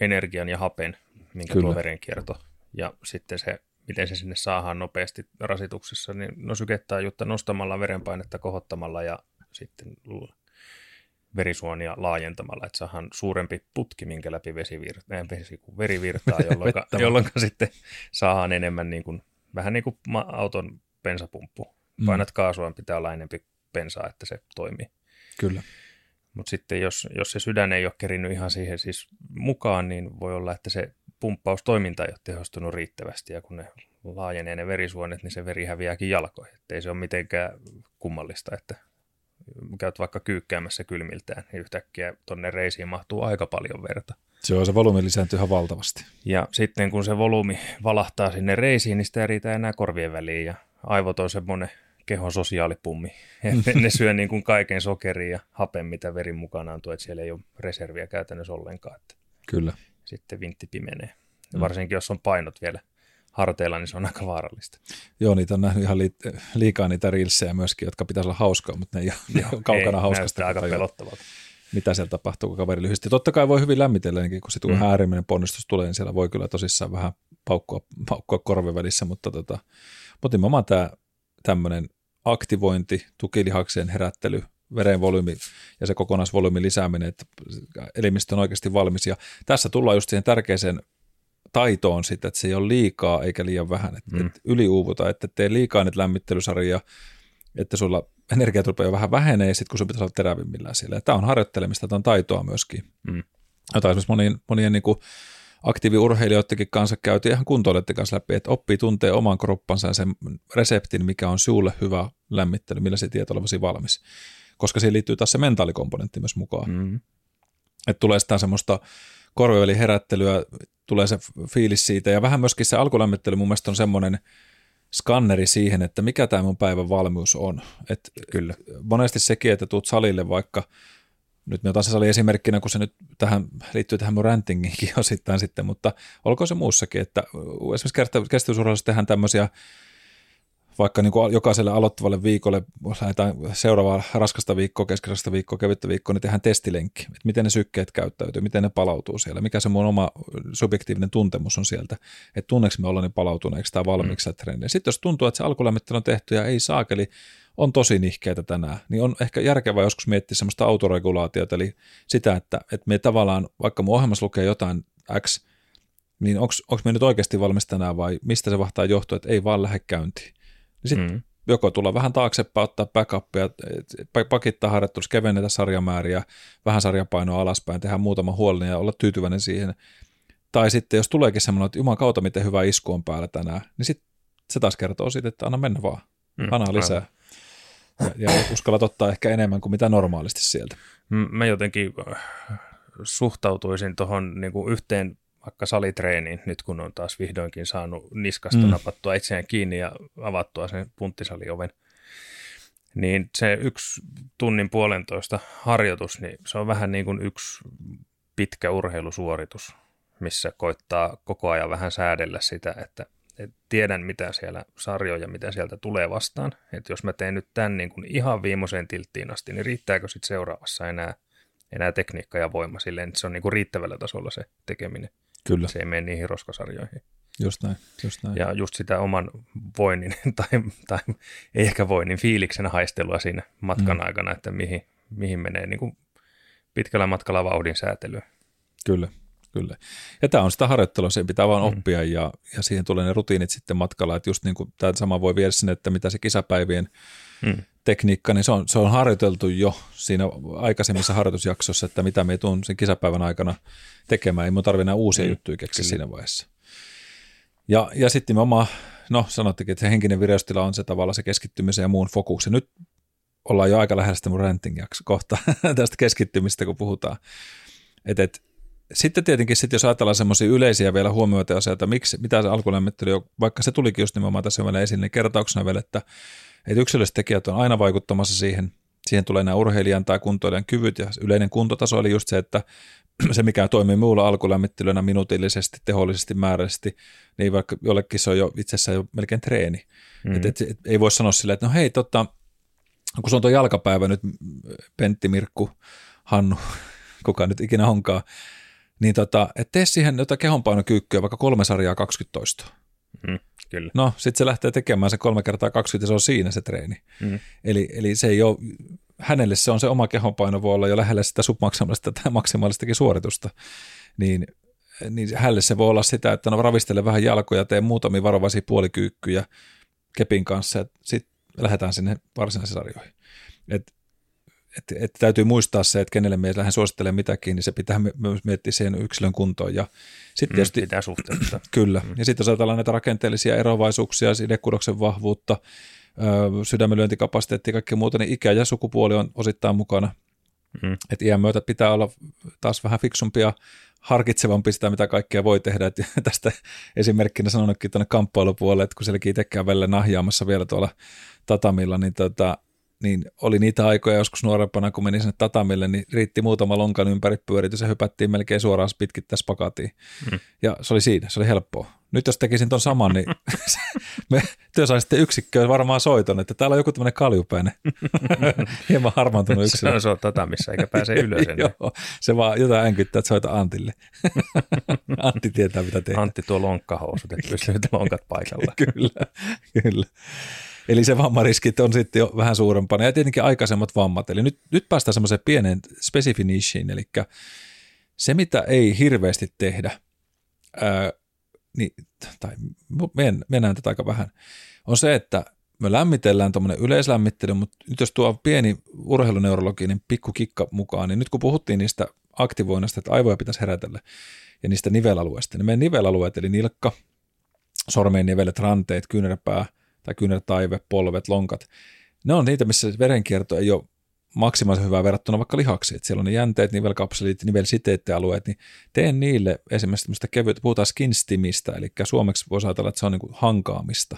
energian ja hapen, minkä Kyllä. tuo verenkierto. Ja sitten se, miten se sinne saadaan nopeasti rasituksessa, niin no sykettaa jutta nostamalla verenpainetta, kohottamalla ja sitten verisuonia laajentamalla, että saadaan suurempi putki, minkä läpi vesi virtaa, vesi, veri virtaa, jolloin, jolloin sitten saadaan enemmän niin kuin, vähän niin kuin auton bensapumppu. Mm. Painat kaasua, pitää olla enempi bensaa, että se toimii. Kyllä. Mutta sitten jos, jos se sydän ei ole kerinnyt ihan siihen siis mukaan, niin voi olla, että se pumppaustoiminta ei ole tehostunut riittävästi ja kun ne laajenee ne verisuonet, niin se veri häviääkin jalkoihin. Että ei se ole mitenkään kummallista, että käyt vaikka kyykkäämässä kylmiltään, niin yhtäkkiä tuonne reisiin mahtuu aika paljon verta. Se on se volyymi lisääntyy ihan valtavasti. Ja sitten kun se volyymi valahtaa sinne reisiin, niin sitä ei riitä enää korvien väliin ja aivot on semmoinen kehon sosiaalipummi. Ne, ne syö niin kuin kaiken sokeria ja hapen, mitä verin mukanaan tuo, että siellä ei ole reserviä käytännössä ollenkaan. Että Kyllä. Sitten vintti pimenee. Ja mm. varsinkin jos on painot vielä harteilla, niin se on aika vaarallista. Joo, niitä on nähnyt ihan liikaa niitä rilsejä myöskin, jotka pitäisi olla hauskaa, mutta ne ei ole kaukana ei, hauskasta. aika pelottavalta. Mitä siellä tapahtuu, kun kaveri lyhyesti. Totta kai voi hyvin lämmitellä, kun se mm. äärimmäinen ponnistus tulee, niin siellä voi kyllä tosissaan vähän paukkua, paukkua korven välissä, mutta, tota, mutta nimenomaan tämä tämmöinen aktivointi, tukilihakseen herättely, veren volyymi ja se kokonaisvolyymin lisääminen, että elimistö on oikeasti valmis. Ja tässä tullaan just siihen tärkeäseen taitoon sitten, että se ei ole liikaa eikä liian vähän, että mm. et yliuuvuta, että tee liikaa nyt lämmittelysarjaa, että sulla energiat rupeaa vähän vähenee, sitten kun sun pitäisi olla terävimmillään siellä. Ja tämä on harjoittelemista, tämä on taitoa myöskin. Mm. Jota esimerkiksi monien, monien niin kuin aktiiviurheilijoidenkin kanssa käytiin ihan kuntoilijoiden kanssa läpi, että oppii tuntee oman kroppansa ja sen reseptin, mikä on sulle hyvä lämmittely, millä se tietää olevasi valmis. Koska siihen liittyy taas se mentaalikomponentti myös mukaan. Mm. Että tulee sitä semmoista korvivälin tulee se fiilis siitä ja vähän myöskin se alkulämmittely mun mielestä on semmoinen skanneri siihen, että mikä tämä mun päivän valmius on. Et Kyllä. Monesti sekin, että tuut salille vaikka – nyt me otan se sali esimerkkinä, kun se nyt tähän, liittyy tähän mun rantingiinkin osittain sitten, mutta olkoon se muussakin, että esimerkiksi kestävyysurheilussa tehdään tämmöisiä vaikka niin kuin jokaiselle aloittavalle viikolle, lähdetään seuraavaa raskasta viikkoa, keskiraskasta viikkoa, kevyttä viikkoa, niin tehdään testilenkki, että miten ne sykkeet käyttäytyy, miten ne palautuu siellä, mikä se mun oma subjektiivinen tuntemus on sieltä, että tunneeko me olla niin palautuneeksi tai valmiiksi mm. treeniä. Sitten jos tuntuu, että se alkulämmittely on tehty ja ei saakeli, on tosi nihkeitä tänään, niin on ehkä järkevää joskus miettiä semmoista autoregulaatiota, eli sitä, että, että me tavallaan, vaikka mun ohjelmassa lukee jotain X, niin onko me nyt oikeasti valmis tänään vai mistä se vahtaa johtua, että ei vaan lähde käyntiin. Niin sitten mm. joko tulla vähän taaksepäin, ottaa backupia, pakittaa harjoittelussa, kevennetä sarjamääriä, vähän sarjapainoa alaspäin, tehdä muutama huolinen ja olla tyytyväinen siihen. Tai sitten jos tuleekin semmoinen, että juman kautta miten hyvä isku on päällä tänään, niin sitten se taas kertoo siitä, että anna mennä vaan, mm, anna lisää. Aivan ja, ja uskallat ottaa ehkä enemmän kuin mitä normaalisti sieltä. Mä jotenkin äh, suhtautuisin tuohon niin yhteen vaikka salitreeniin, nyt kun on taas vihdoinkin saanut niskasta mm. napattua itseään kiinni ja avattua sen punttisalioven, niin se yksi tunnin puolentoista harjoitus, niin se on vähän niin kuin yksi pitkä urheilusuoritus, missä koittaa koko ajan vähän säädellä sitä, että et tiedän mitä siellä sarjoja, mitä sieltä tulee vastaan. Että jos mä teen nyt tämän niin kuin ihan viimeiseen tilttiin asti, niin riittääkö sitten seuraavassa enää, enää tekniikka ja voima silleen, että se on niin kuin riittävällä tasolla se tekeminen. Kyllä. Se ei mene niihin roskasarjoihin. Just näin, just näin. Ja just sitä oman voinnin, tai, tai ei ehkä voinnin, fiiliksen haistelua siinä matkan mm. aikana, että mihin, mihin menee niin kuin pitkällä matkalla vauhdin säätelyä. Kyllä, Kyllä. Ja tämä on sitä harjoittelua, se pitää vaan mm. oppia ja, ja siihen tulee ne rutiinit sitten matkalla, että just niin kuin tämä sama voi viedä sinne, että mitä se kisapäivien mm. tekniikka, niin se on, se on harjoiteltu jo siinä aikaisemmissa harjoitusjaksossa, että mitä me tuun sen kisapäivän aikana tekemään, ei mun tarvitse enää uusia mm. juttuja keksiä Kyllä. siinä vaiheessa. Ja, ja sitten oma, no sanottikin, että se henkinen vireystila on se tavalla se keskittymisen ja muun fokus. nyt ollaan jo aika lähellä sitä mun renting kohta tästä keskittymistä, kun puhutaan. Että et, sitten tietenkin, sit jos ajatellaan semmoisia yleisiä vielä huomioita asioita, miksi, mitä se alkulämmittely, vaikka se tulikin just nimenomaan tässä vielä esille, niin kertauksena vielä, että, että yksilölliset tekijät on aina vaikuttamassa siihen, siihen tulee nämä urheilijan tai kuntoilijan kyvyt ja yleinen kuntotaso, eli just se, että se mikä toimii muulla alkulämmittelynä minuutillisesti, tehollisesti, määrällisesti, niin vaikka jollekin se on jo itse asiassa jo melkein treeni. Mm. Et, et, et, ei voi sanoa silleen, että no hei, tota, kun se on tuo jalkapäivä nyt, Pentti, Mirkku, Hannu, kuka nyt ikinä onkaan, niin tota, et tee siihen jotain kehonpainokyykkyä, vaikka kolme sarjaa 20 toistoa. Mm, kyllä. No, sitten se lähtee tekemään se kolme kertaa 20 ja se on siinä se treeni. Mm. Eli, eli se ei ole hänelle se on se oma kehonpaino voi olla jo lähellä sitä submaksimaalista tai maksimaalistakin suoritusta, niin, niin hänelle se voi olla sitä, että no ravistele vähän jalkoja, tee muutamia varovaisia puolikyykkyjä kepin kanssa ja sitten lähdetään sinne varsinaisiin sarjoihin. Et, et, et täytyy muistaa se, että kenelle me lähden suosittelemaan mitäkin, niin se pitää myös miettiä sen yksilön kuntoon. Ja sitten mm, tietysti, pitää suhteuttaa. Kyllä. Mm. Ja sitten jos ajatellaan näitä rakenteellisia eroavaisuuksia, sidekudoksen vahvuutta, sydämen lyöntikapasiteetti ja kaikki muuta, niin ikä ja sukupuoli on osittain mukana. Mm. Että iän myötä pitää olla taas vähän fiksumpia, harkitsevampi sitä, mitä kaikkea voi tehdä. Et tästä esimerkkinä sanonutkin tuonne kamppailupuolelle, että kun sielläkin itsekään välillä nahjaamassa vielä tuolla tatamilla, niin tota, niin oli niitä aikoja joskus nuorempana, kun meni sinne tatamille, niin riitti muutama lonkan ympäri pyöritys ja hypättiin melkein suoraan pitkittäisi pakatiin. Mm. Ja se oli siinä, se oli helppoa. Nyt jos tekisin ton saman, niin me te saisitte yksikköön varmaan soiton, että täällä on joku tämmöinen kaljupäinen, hieman harmaantunut yksilö. Se on, se on tatamissa, eikä pääse ylös Joo, se vaan jotain änkyttää, että soita Antille. Antti tietää, mitä tehdään. Antti tuo lonkkahousut, että pysyy lonkat paikalla. kyllä, kyllä. Eli se vammariskit on sitten jo vähän suurempana ja tietenkin aikaisemmat vammat. Eli nyt, nyt päästään semmoiseen pieneen spesifinishiin, eli se mitä ei hirveästi tehdä, ää, niin, tai men, mennään tätä aika vähän, on se, että me lämmitellään tuommoinen yleislämmittely, mutta nyt jos tuo pieni urheiluneurologinen pikku kikka mukaan, niin nyt kun puhuttiin niistä aktivoinnista, että aivoja pitäisi herätellä ja niistä nivelalueista, niin meidän nivelalueet, eli nilkka, sormien nivelet, ranteet, kyynärpää – tai kyynärtaive, polvet, lonkat, ne on niitä, missä verenkierto ei ole maksimaalisen hyvää verrattuna vaikka lihaksiin. Että siellä on ne jänteet, nivelkapselit, nivelsiteettialueet, niin teen niille esimerkiksi tämmöistä kevyitä, puhutaan skinstimistä, eli suomeksi voisi ajatella, että se on niin kuin hankaamista.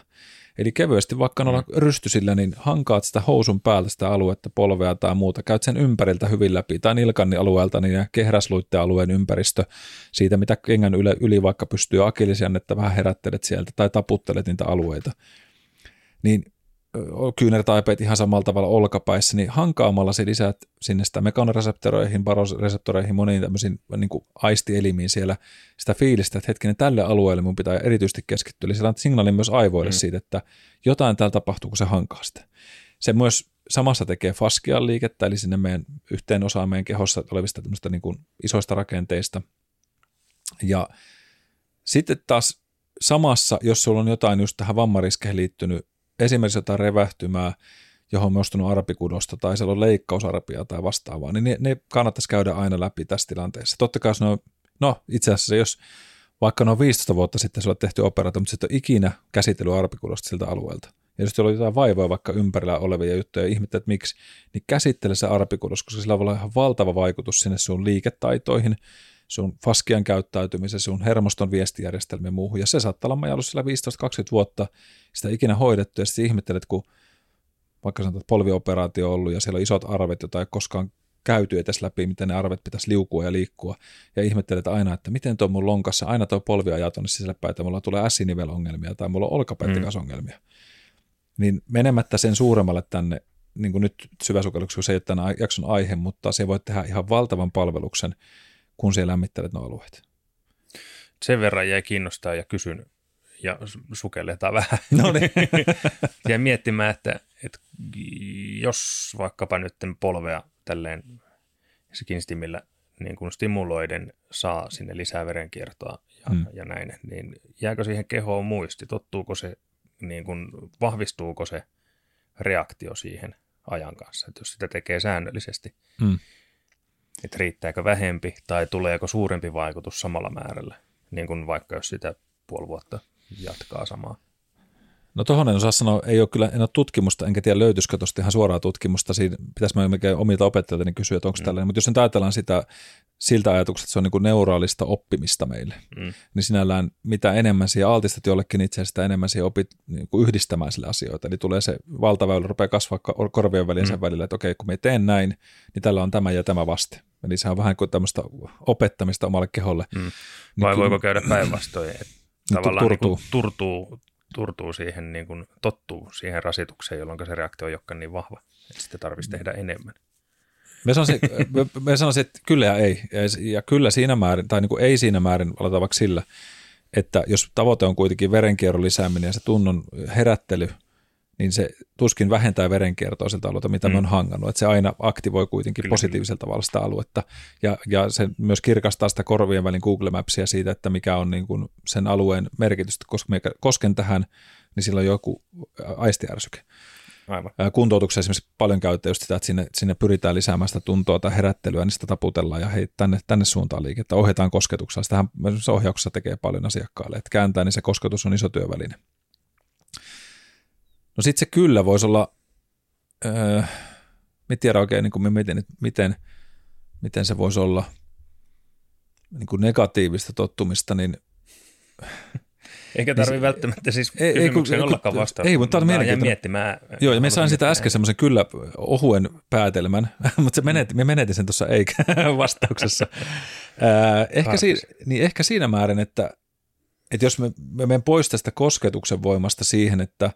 Eli kevyesti vaikka noilla mm. rystysillä, niin hankaat sitä housun päältä sitä aluetta, polvea tai muuta, käyt sen ympäriltä hyvin läpi, tai nilkanni alueelta niin ja kehräsluitteen alueen ympäristö, siitä mitä kengän yli, yli vaikka pystyy että vähän herättelet sieltä, tai taputtelet niitä alueita niin kyynärtaipeet ihan samalla tavalla olkapäissä, niin hankaamalla se lisäät sinne sitä mekanoreseptoreihin, barosreseptoreihin, moniin tämmöisiin niin kuin aistielimiin siellä sitä fiilistä, että hetkinen, tälle alueelle mun pitää erityisesti keskittyä. Eli se signaali myös aivoille mm. siitä, että jotain täällä tapahtuu, kun se hankaa sitä. Se myös samassa tekee faskian liikettä, eli sinne meidän yhteen osaan meidän kehossa olevista tämmöistä niin kuin isoista rakenteista. Ja sitten taas samassa, jos sulla on jotain just tähän vammariskeihin liittynyt esimerkiksi jotain revähtymää, johon on nostunut arpikudosta tai siellä on leikkausarpia tai vastaavaa, niin ne, ne kannattaisi käydä aina läpi tässä tilanteessa. Totta kai jos ne on, no itse asiassa jos vaikka ne on 15 vuotta sitten sulla tehty operaatio, mutta sitten on ikinä käsitellyt arpikudosta siltä alueelta. Ja jos on jotain vaivoja vaikka ympärillä olevia juttuja ja ihmettä, että miksi, niin käsittele se arpikudos, koska sillä voi olla ihan valtava vaikutus sinne sun liiketaitoihin, sun faskian käyttäytymiseen, sun hermoston viestijärjestelmien muuhun. Ja se saattaa olla ollut siellä 15-20 vuotta sitä ikinä hoidettu ja sitten ihmettelet, kun vaikka sanotaan, että polvioperaatio on ollut ja siellä on isot arvet, joita ei koskaan käyty edes läpi, miten ne arvet pitäisi liukua ja liikkua. Ja ihmettelet aina, että miten tuo mun lonkassa, aina tuo polvi ajaa tuonne sisälle päin, että mulla tulee ässinivelongelmia tai mulla on olkapäittikasongelmia. Mm. Niin menemättä sen suuremmalle tänne, niin kuin nyt syväsukelluksi, kun se ei ole tämän jakson aihe, mutta se voi tehdä ihan valtavan palveluksen kun siellä lämmittelet nuo alueet. Sen verran jäi kiinnostaa ja kysyn ja sukelletaan vähän. No niin. ja miettimään, että, että jos vaikkapa nyt polvea tälleen skinstimillä niin kuin stimuloiden saa sinne lisää verenkiertoa ja, mm. ja näin, niin jääkö siihen kehoon muisti? Tottuuko se, niin kuin, vahvistuuko se reaktio siihen ajan kanssa, että jos sitä tekee säännöllisesti, mm että riittääkö vähempi tai tuleeko suurempi vaikutus samalla määrällä, niin kuin vaikka jos sitä puoli vuotta jatkaa samaa. No tuohon en osaa sanoa, ei ole kyllä, en ole tutkimusta, enkä tiedä löytyisikö tuosta ihan suoraa tutkimusta, siinä pitäisi mä omilta opettajilta niin kysyä, että onko mm. tällainen, mutta jos nyt ajatellaan sitä siltä ajatukselta, että se on niin kuin neuraalista oppimista meille, mm. niin sinällään mitä enemmän siihen altistat jollekin itse sitä enemmän siihen opit niin kuin yhdistämään sille asioita, eli tulee se valtaväylä, rupeaa kasvaa korvien väliin sen mm. välillä, että okei, kun me teen näin, niin tällä on tämä ja tämä vaste. Eli se on vähän kuin tämmöistä opettamista omalle keholle. Mm. Niin Vai voiko käydä päinvastoin, että niin tavallaan turtuu. Niin turtuu, turtuu siihen, niin kuin tottuu siihen rasitukseen, jolloin se reaktio ei olekaan niin vahva, että sitten tarvitsisi tehdä enemmän. Me sanoisin, me sanoisin, että kyllä ja ei. Ja kyllä siinä määrin, tai niin kuin ei siinä määrin vaikka sillä, että jos tavoite on kuitenkin verenkierron lisääminen ja se tunnon herättely, niin se tuskin vähentää verenkiertoa siltä alueelta, mitä mm. me on hangannut. Että se aina aktivoi kuitenkin kyllä, positiivisella kyllä. tavalla sitä aluetta. Ja, ja se myös kirkastaa sitä korvien välin Google Mapsia siitä, että mikä on niin kuin sen alueen merkitystä. Koska me kosken tähän, niin sillä on joku aistiärsyke. Aivan. Kuntoutuksessa esimerkiksi paljon käytetään just sitä, että sinne, sinne pyritään lisäämään sitä tuntoa tai herättelyä, niin sitä taputellaan ja hei, tänne, tänne suuntaan liikettä, ohjataan kosketuksella. Sitähän ohjauksessa tekee paljon asiakkaalle, että kääntää, niin se kosketus on iso työväline. No sitten se kyllä voisi olla, öö, en tiedä oikein, niin kuin miten, miten, miten se voisi olla niin kuin negatiivista tottumista, niin eikä tarvitse niin, välttämättä siis ei, ei, ollakaan vastata. Ei, mutta tämä on miettimään. Joo, ja me sain sitä äsken semmoisen kyllä ohuen päätelmän, mutta se menetin, me menetin sen tuossa eikä vastauksessa. äh, ehkä, si, niin ehkä siinä määrin, että, että jos me, me menen pois tästä kosketuksen voimasta siihen, että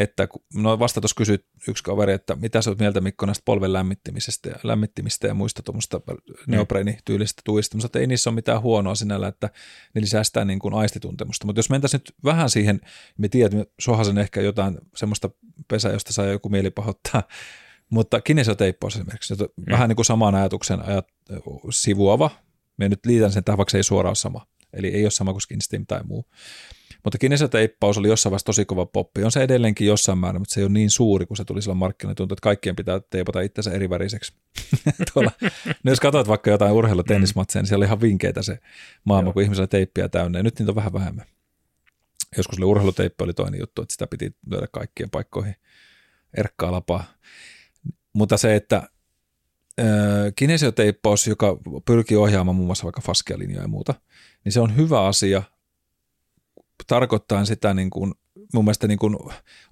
että no vasta tuossa kysyit yksi kaveri, että mitä sä oot mieltä Mikko näistä polven lämmittämisestä ja, lämmittämistä ja muista tuommoista neopreenityylistä tuista, mutta ei niissä ole mitään huonoa sinällä, että ne lisää sitä niin kuin aistituntemusta. Mutta jos mentäisiin nyt vähän siihen, me tiedät, sohasen ehkä jotain semmoista pesää, josta saa joku mieli pahoittaa, mutta kinesioteippaus esimerkiksi, mm. vähän niin kuin saman ajatuksen ajat, sivuava, me nyt liitän sen tähän, vaikka se ei suoraan sama, eli ei ole sama kuin Skin tai muu. Mutta kinesioteippaus oli jossain vaiheessa tosi kova poppi. On se edelleenkin jossain määrin, mutta se ei ole niin suuri, kun se tuli silloin markkinoille. Tuntuu, että kaikkien pitää teipata itsensä eri väriseksi. Tuolla, no jos katsoit vaikka jotain urheilutennismatseja, niin siellä oli ihan vinkeitä se maailma, Joo. kun ihmisellä teippiä täynnä. Ja nyt niitä on vähän vähemmän. Joskus oli urheiluteippi oli toinen juttu, että sitä piti lyödä kaikkien paikkoihin erkkaa lapaa. Mutta se, että kinesioteippaus, joka pyrkii ohjaamaan muun muassa vaikka faskealinjoja ja muuta, niin se on hyvä asia tarkoittaa sitä niin kuin, mun mielestä niin kuin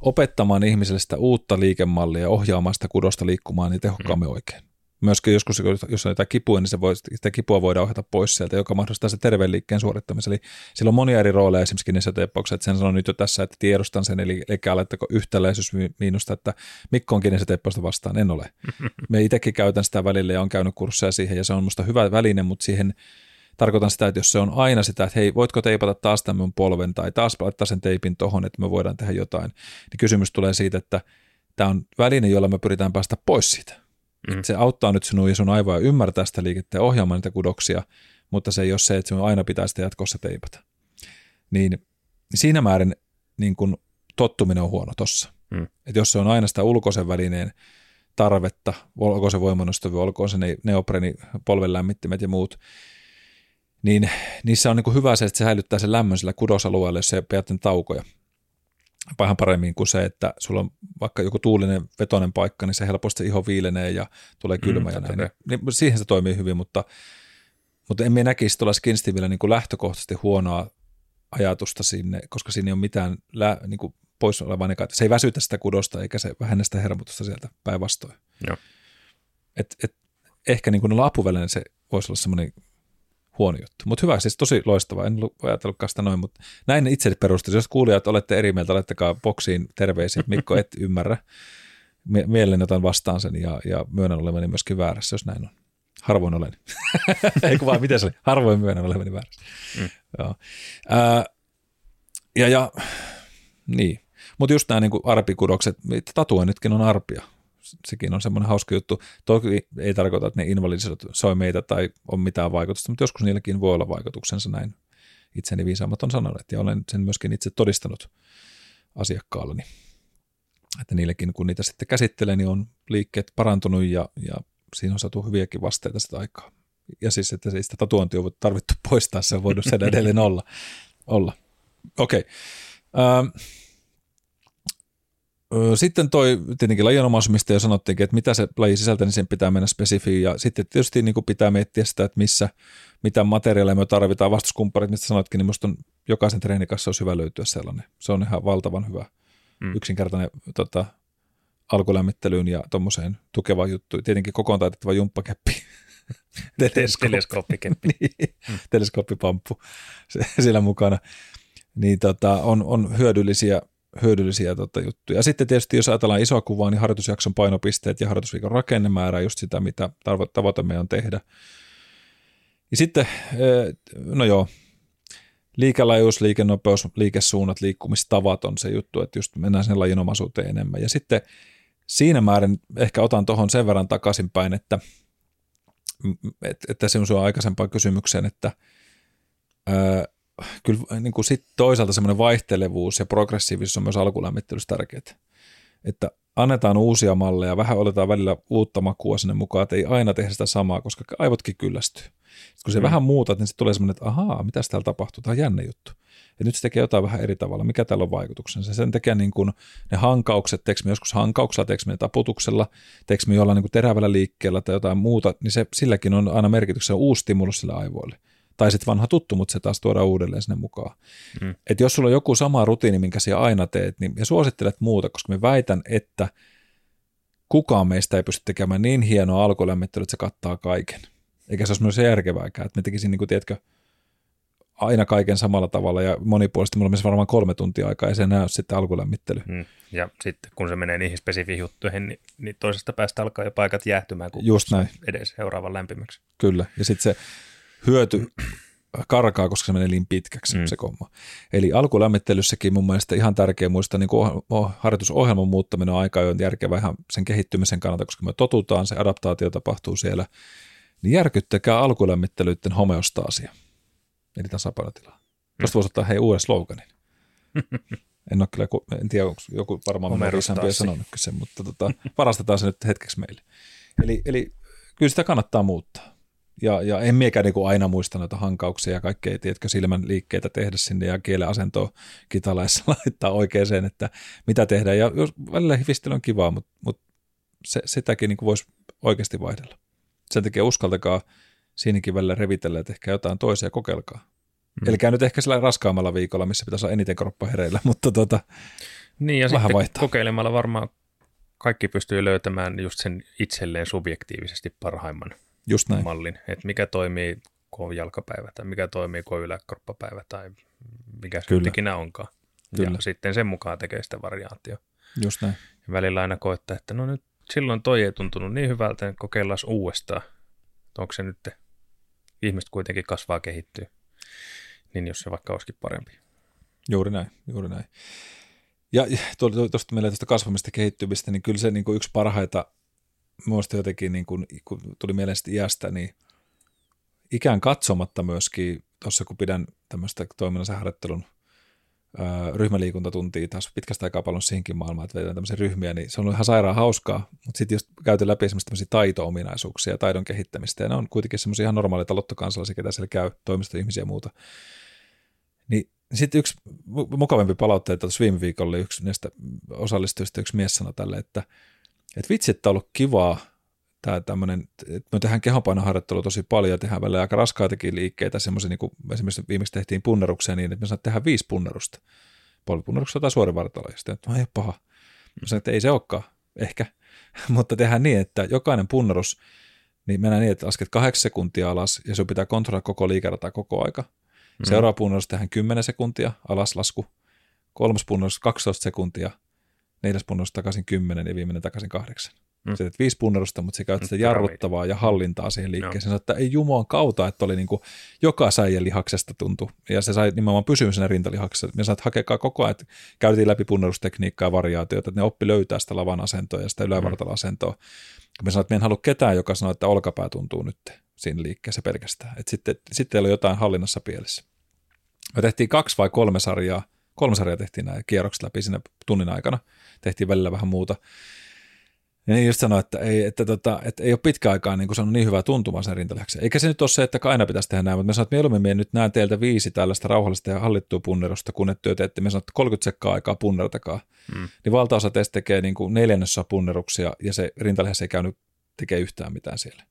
opettamaan ihmiselle sitä uutta liikemallia ja ohjaamaan sitä kudosta liikkumaan niin tehokkaammin mm. oikein. Myöskin joskus, jos on jotain kipua, niin se voi, sitä kipua voidaan ohjata pois sieltä, joka mahdollistaa se terveen liikkeen suorittamisen. Eli sillä on monia eri rooleja esimerkiksi että sen sanon nyt jo tässä, että tiedostan sen, eli eikä alettako yhtäläisyys miinusta, että Mikko on kinesioteeppausta vastaan, en ole. Me itsekin käytän sitä välillä ja on käynyt kursseja siihen, ja se on musta hyvä väline, mutta siihen tarkoitan sitä, että jos se on aina sitä, että hei, voitko teipata taas tämän polven tai taas laittaa sen teipin tohon, että me voidaan tehdä jotain, niin kysymys tulee siitä, että tämä on väline, jolla me pyritään päästä pois siitä. Mm. se auttaa nyt sinua ja sun aivoja ymmärtää sitä liikettä ja ohjaamaan niitä kudoksia, mutta se ei ole se, että sinun aina pitää sitä jatkossa teipata. Niin siinä määrin niin kun tottuminen on huono tossa. Mm. Että jos se on aina sitä ulkoisen välineen tarvetta, olkoon se voimannostavyys, olkoon se neopreni, polven lämmittimet ja muut, niin niissä on niin kuin hyvä se, että se säilyttää sen lämmön sillä kudosalueella, jos se pidät taukoja. Vähän paremmin kuin se, että sulla on vaikka joku tuulinen vetoinen paikka, niin se helposti iho viilenee ja tulee kylmä mm, ja näin. Niin, niin, siihen se toimii hyvin, mutta, mutta emme näkisi tuolla Skinstiivillä niin kuin lähtökohtaisesti huonoa ajatusta sinne, koska siinä ei ole mitään lä, niin kuin pois olevaa negatiivista. Se ei väsytä sitä kudosta eikä se vähennä sitä hermotusta sieltä päinvastoin. Et, et, ehkä niin kuin se voisi olla semmoinen huono juttu. Mutta hyvä, siis tosi loistava. En ajatellutkaan sitä noin, mutta näin itse perustui. Jos kuulijat olette eri mieltä, laittakaa boksiin terveisiä. Mikko, et ymmärrä. Mielelläni otan vastaan sen ja, ja myönnän olevani myöskin väärässä, jos näin on. Harvoin olen. Ei vaan, miten se oli? Harvoin myönnän olevani väärässä. Mm. Joo. Ää, ja, ja niin. Mutta just nämä niin arpikudokset, tatuoinnitkin on arpia sekin on semmoinen hauska juttu. Toki ei tarkoita, että ne soi meitä tai on mitään vaikutusta, mutta joskus niilläkin voi olla vaikutuksensa näin itseni viisaammat on sanonut, ja olen sen myöskin itse todistanut asiakkaallani. Että niillekin, kun niitä sitten käsittelee, niin on liikkeet parantunut ja, ja siinä on saatu hyviäkin vasteita sitä aikaa. Ja siis, että sitä tatuointia on tarvittu poistaa, se on voinut sen edelleen olla. olla. Okei. Okay. Ähm, sitten toi tietenkin lajinomaisuus, mistä jo sanottiinkin, että mitä se laji sisältää, niin sen pitää mennä spesifiin. Ja sitten tietysti niin kuin pitää miettiä sitä, että missä, mitä materiaaleja me tarvitaan. Vastuskumpparit, mistä sanoitkin, niin minusta on jokaisen treenin kanssa olisi hyvä löytyä sellainen. Se on ihan valtavan hyvä, mm. yksinkertainen tota, alkulämmittelyyn ja tuommoiseen tukeva juttu. Tietenkin kokoon taitettava jumppakeppi. Teleskooppikeppi. niin, mm. Teleskooppipamppu siellä mukana. Niin tota, on, on hyödyllisiä hyödyllisiä tota, juttuja. Ja sitten tietysti, jos ajatellaan isoa kuvaa, niin harjoitusjakson painopisteet ja harjoitusviikon rakennemäärä, just sitä, mitä tavoite meidän on tehdä. Ja sitten, no joo, liikelaajuus, liikenopeus, liikesuunnat, liikkumistavat on se juttu, että just mennään sen lajinomaisuuteen enemmän. Ja sitten siinä määrin ehkä otan tuohon sen verran takaisinpäin, että, että se on aikaisempaan kysymykseen, että ää, kyllä niin kuin sit toisaalta semmoinen vaihtelevuus ja progressiivisuus on myös alkulämmittelyssä tärkeää. Että annetaan uusia malleja, vähän otetaan välillä uutta makua sinne mukaan, että ei aina tehdä sitä samaa, koska aivotkin kyllästyy. Sitten kun se mm. vähän muutat, niin sitten tulee semmoinen, että ahaa, mitä täällä tapahtuu, tämä on jännä juttu. Ja nyt se tekee jotain vähän eri tavalla, mikä täällä on vaikutuksensa. Sen tekee niin kuin ne hankaukset, teekö me joskus hankauksella, teekö me taputuksella, teekö me jollain niin kuin terävällä liikkeellä tai jotain muuta, niin se, silläkin on aina merkityksen uusi stimulus sille aivoille. Tai sitten vanha tuttu, mutta se taas tuodaan uudelleen sinne mukaan. Mm. Et jos sulla on joku sama rutiini, minkä sinä aina teet, niin ja suosittelet muuta, koska me väitän, että kukaan meistä ei pysty tekemään niin hienoa alkulämmittelyä, että se kattaa kaiken. Eikä se olisi myös järkevääkään, että me tekisin, niin kuin, tiedätkö, aina kaiken samalla tavalla ja monipuolisesti mulla on varmaan kolme tuntia aikaa ja se näy sitten alkulämmittely. Mm. Ja sitten kun se menee niihin spesifiin juttuihin, niin, niin toisesta päästä alkaa jo paikat jäähtymään, kun Just näin. edes seuraavan lämpimäksi. Kyllä, ja sitten se hyöty karkaa, koska se menee niin pitkäksi mm. se komma. Eli alkulämmittelyssäkin mun mielestä ihan tärkeä muistaa, niin kuin harjoitusohjelman muuttaminen on aika ajoin järkevä ihan sen kehittymisen kannalta, koska me totutaan, se adaptaatio tapahtuu siellä, niin järkyttäkää alkulämmittelyiden homeostaasia, eli tasapainotilaa. Mm. Tuosta voisi ottaa hei uuden sloganin. En ole kyllä, en tiedä, onko joku varmaan minun isämpi sanonut sen, mutta tota, varastetaan se nyt hetkeksi meille. Eli, eli kyllä sitä kannattaa muuttaa ja, ja en miekään niin aina muista noita hankauksia ja kaikkea, tiedätkö, silmän liikkeitä tehdä sinne ja kielen asentoa kitalaissa laittaa oikeeseen, että mitä tehdään. Ja jos välillä hifistely on kivaa, mutta, mutta se, sitäkin niin voisi oikeasti vaihdella. Sen takia uskaltakaa siinäkin välillä revitellä, että ehkä jotain toisia kokeilkaa. Mm. Eli nyt ehkä sillä raskaammalla viikolla, missä pitäisi olla eniten kroppa hereillä, mutta tota, niin ja vähän vaihtaa. kokeilemalla varmaan kaikki pystyy löytämään just sen itselleen subjektiivisesti parhaimman Just näin. mallin, että mikä toimii, kun on jalkapäivä tai mikä toimii, kun on yläkroppapäivä tai mikä se ikinä onkaan. Kyllä. Ja sitten sen mukaan tekee sitä variaatio. Just näin. Ja välillä aina koettaa, että no nyt silloin toi ei tuntunut niin hyvältä, että kokeillaan uudestaan. Onko se nyt, ihmiset kuitenkin kasvaa, kehittyy, niin jos se vaikka olisikin parempi. Juuri näin, juuri näin. Ja tuosta meillä tuosta kasvamista kehittymistä, niin kyllä se niin kuin yksi parhaita muista jotenkin, niin kun, kun tuli mieleen iästä, niin ikään katsomatta myöskin, tuossa kun pidän tämmöistä toiminnallisen harjoittelun ryhmäliikuntatuntia taas pitkästä aikaa paljon siihenkin maailmaan, että vedetään tämmöisiä ryhmiä, niin se on ollut ihan sairaan hauskaa, mutta sitten just käyty läpi esimerkiksi tämmöisiä taito-ominaisuuksia ja taidon kehittämistä, ja ne on kuitenkin semmoisia ihan normaaleita lottokansalaisia, ketä siellä käy, toimistoihmisiä ja muuta. Niin sitten yksi mukavampi palautteita tuossa viime viikolla oli yksi näistä osallistujista, yksi mies sanoi tälle, että – että vitsi, että on ollut kivaa tämä tämmöinen, että me tehdään kehonpainoharjoittelua tosi paljon ja tehdään välillä aika raskaitakin liikkeitä, semmoisia niin kuin esimerkiksi viimeksi tehtiin punneruksia niin, että me saamme tehdä viisi punnerusta, polvipunnerusta tai suorivartalo, ja sitten, että no ei paha. Mä sanoin, että ei se olekaan, ehkä, mutta tehdään niin, että jokainen punnerus, niin mennään niin, että lasket kahdeksan sekuntia alas, ja sun pitää kontrolloida koko liikerata koko aika. Mm. Seuraava punnerus tehdään 10 sekuntia, alaslasku. Kolmas punnerus 12 sekuntia, neljäs punnerus takaisin kymmenen ja viimeinen takaisin kahdeksan. Mm. Sitten viisi punnerusta, mutta se käytti sitä jarruttavaa ja hallintaa siihen liikkeeseen. No. että ei jumoan kautta, että oli niin kuin joka säijän lihaksesta tuntu. Ja se sai nimenomaan pysyä siinä rintalihaksessa. Me että hakekaa koko ajan, että käytiin läpi punnerustekniikkaa ja variaatioita, että ne oppi löytää sitä lavan asentoa ja sitä ylävartaloasentoa. Mm. Me sanoin, että me en halua ketään, joka sanoo, että olkapää tuntuu nyt siinä liikkeessä pelkästään. Että sitten, sitten ei ole jotain hallinnassa pielessä. Me tehtiin kaksi vai kolme sarjaa. Kolme sarjaa tehtiin nämä kierrokset läpi siinä tunnin aikana – tehtiin välillä vähän muuta. Ja niin just sanoi, että ei, että tota, että ei ole pitkä aikaa niin saanut niin hyvää tuntumaa sen rintalihaksi. Eikä se nyt ole se, että aina pitäisi tehdä näin, mutta me sanoin, että mieluummin me nyt näen teiltä viisi tällaista rauhallista ja hallittua punnerusta, kun et työ teette, me sanoin, että 30 sekkaa aikaa punnertakaa. Mm. Niin valtaosa teistä tekee niin kuin neljännessä punneruksia ja se rintalihas ei käynyt tekee yhtään mitään siellä.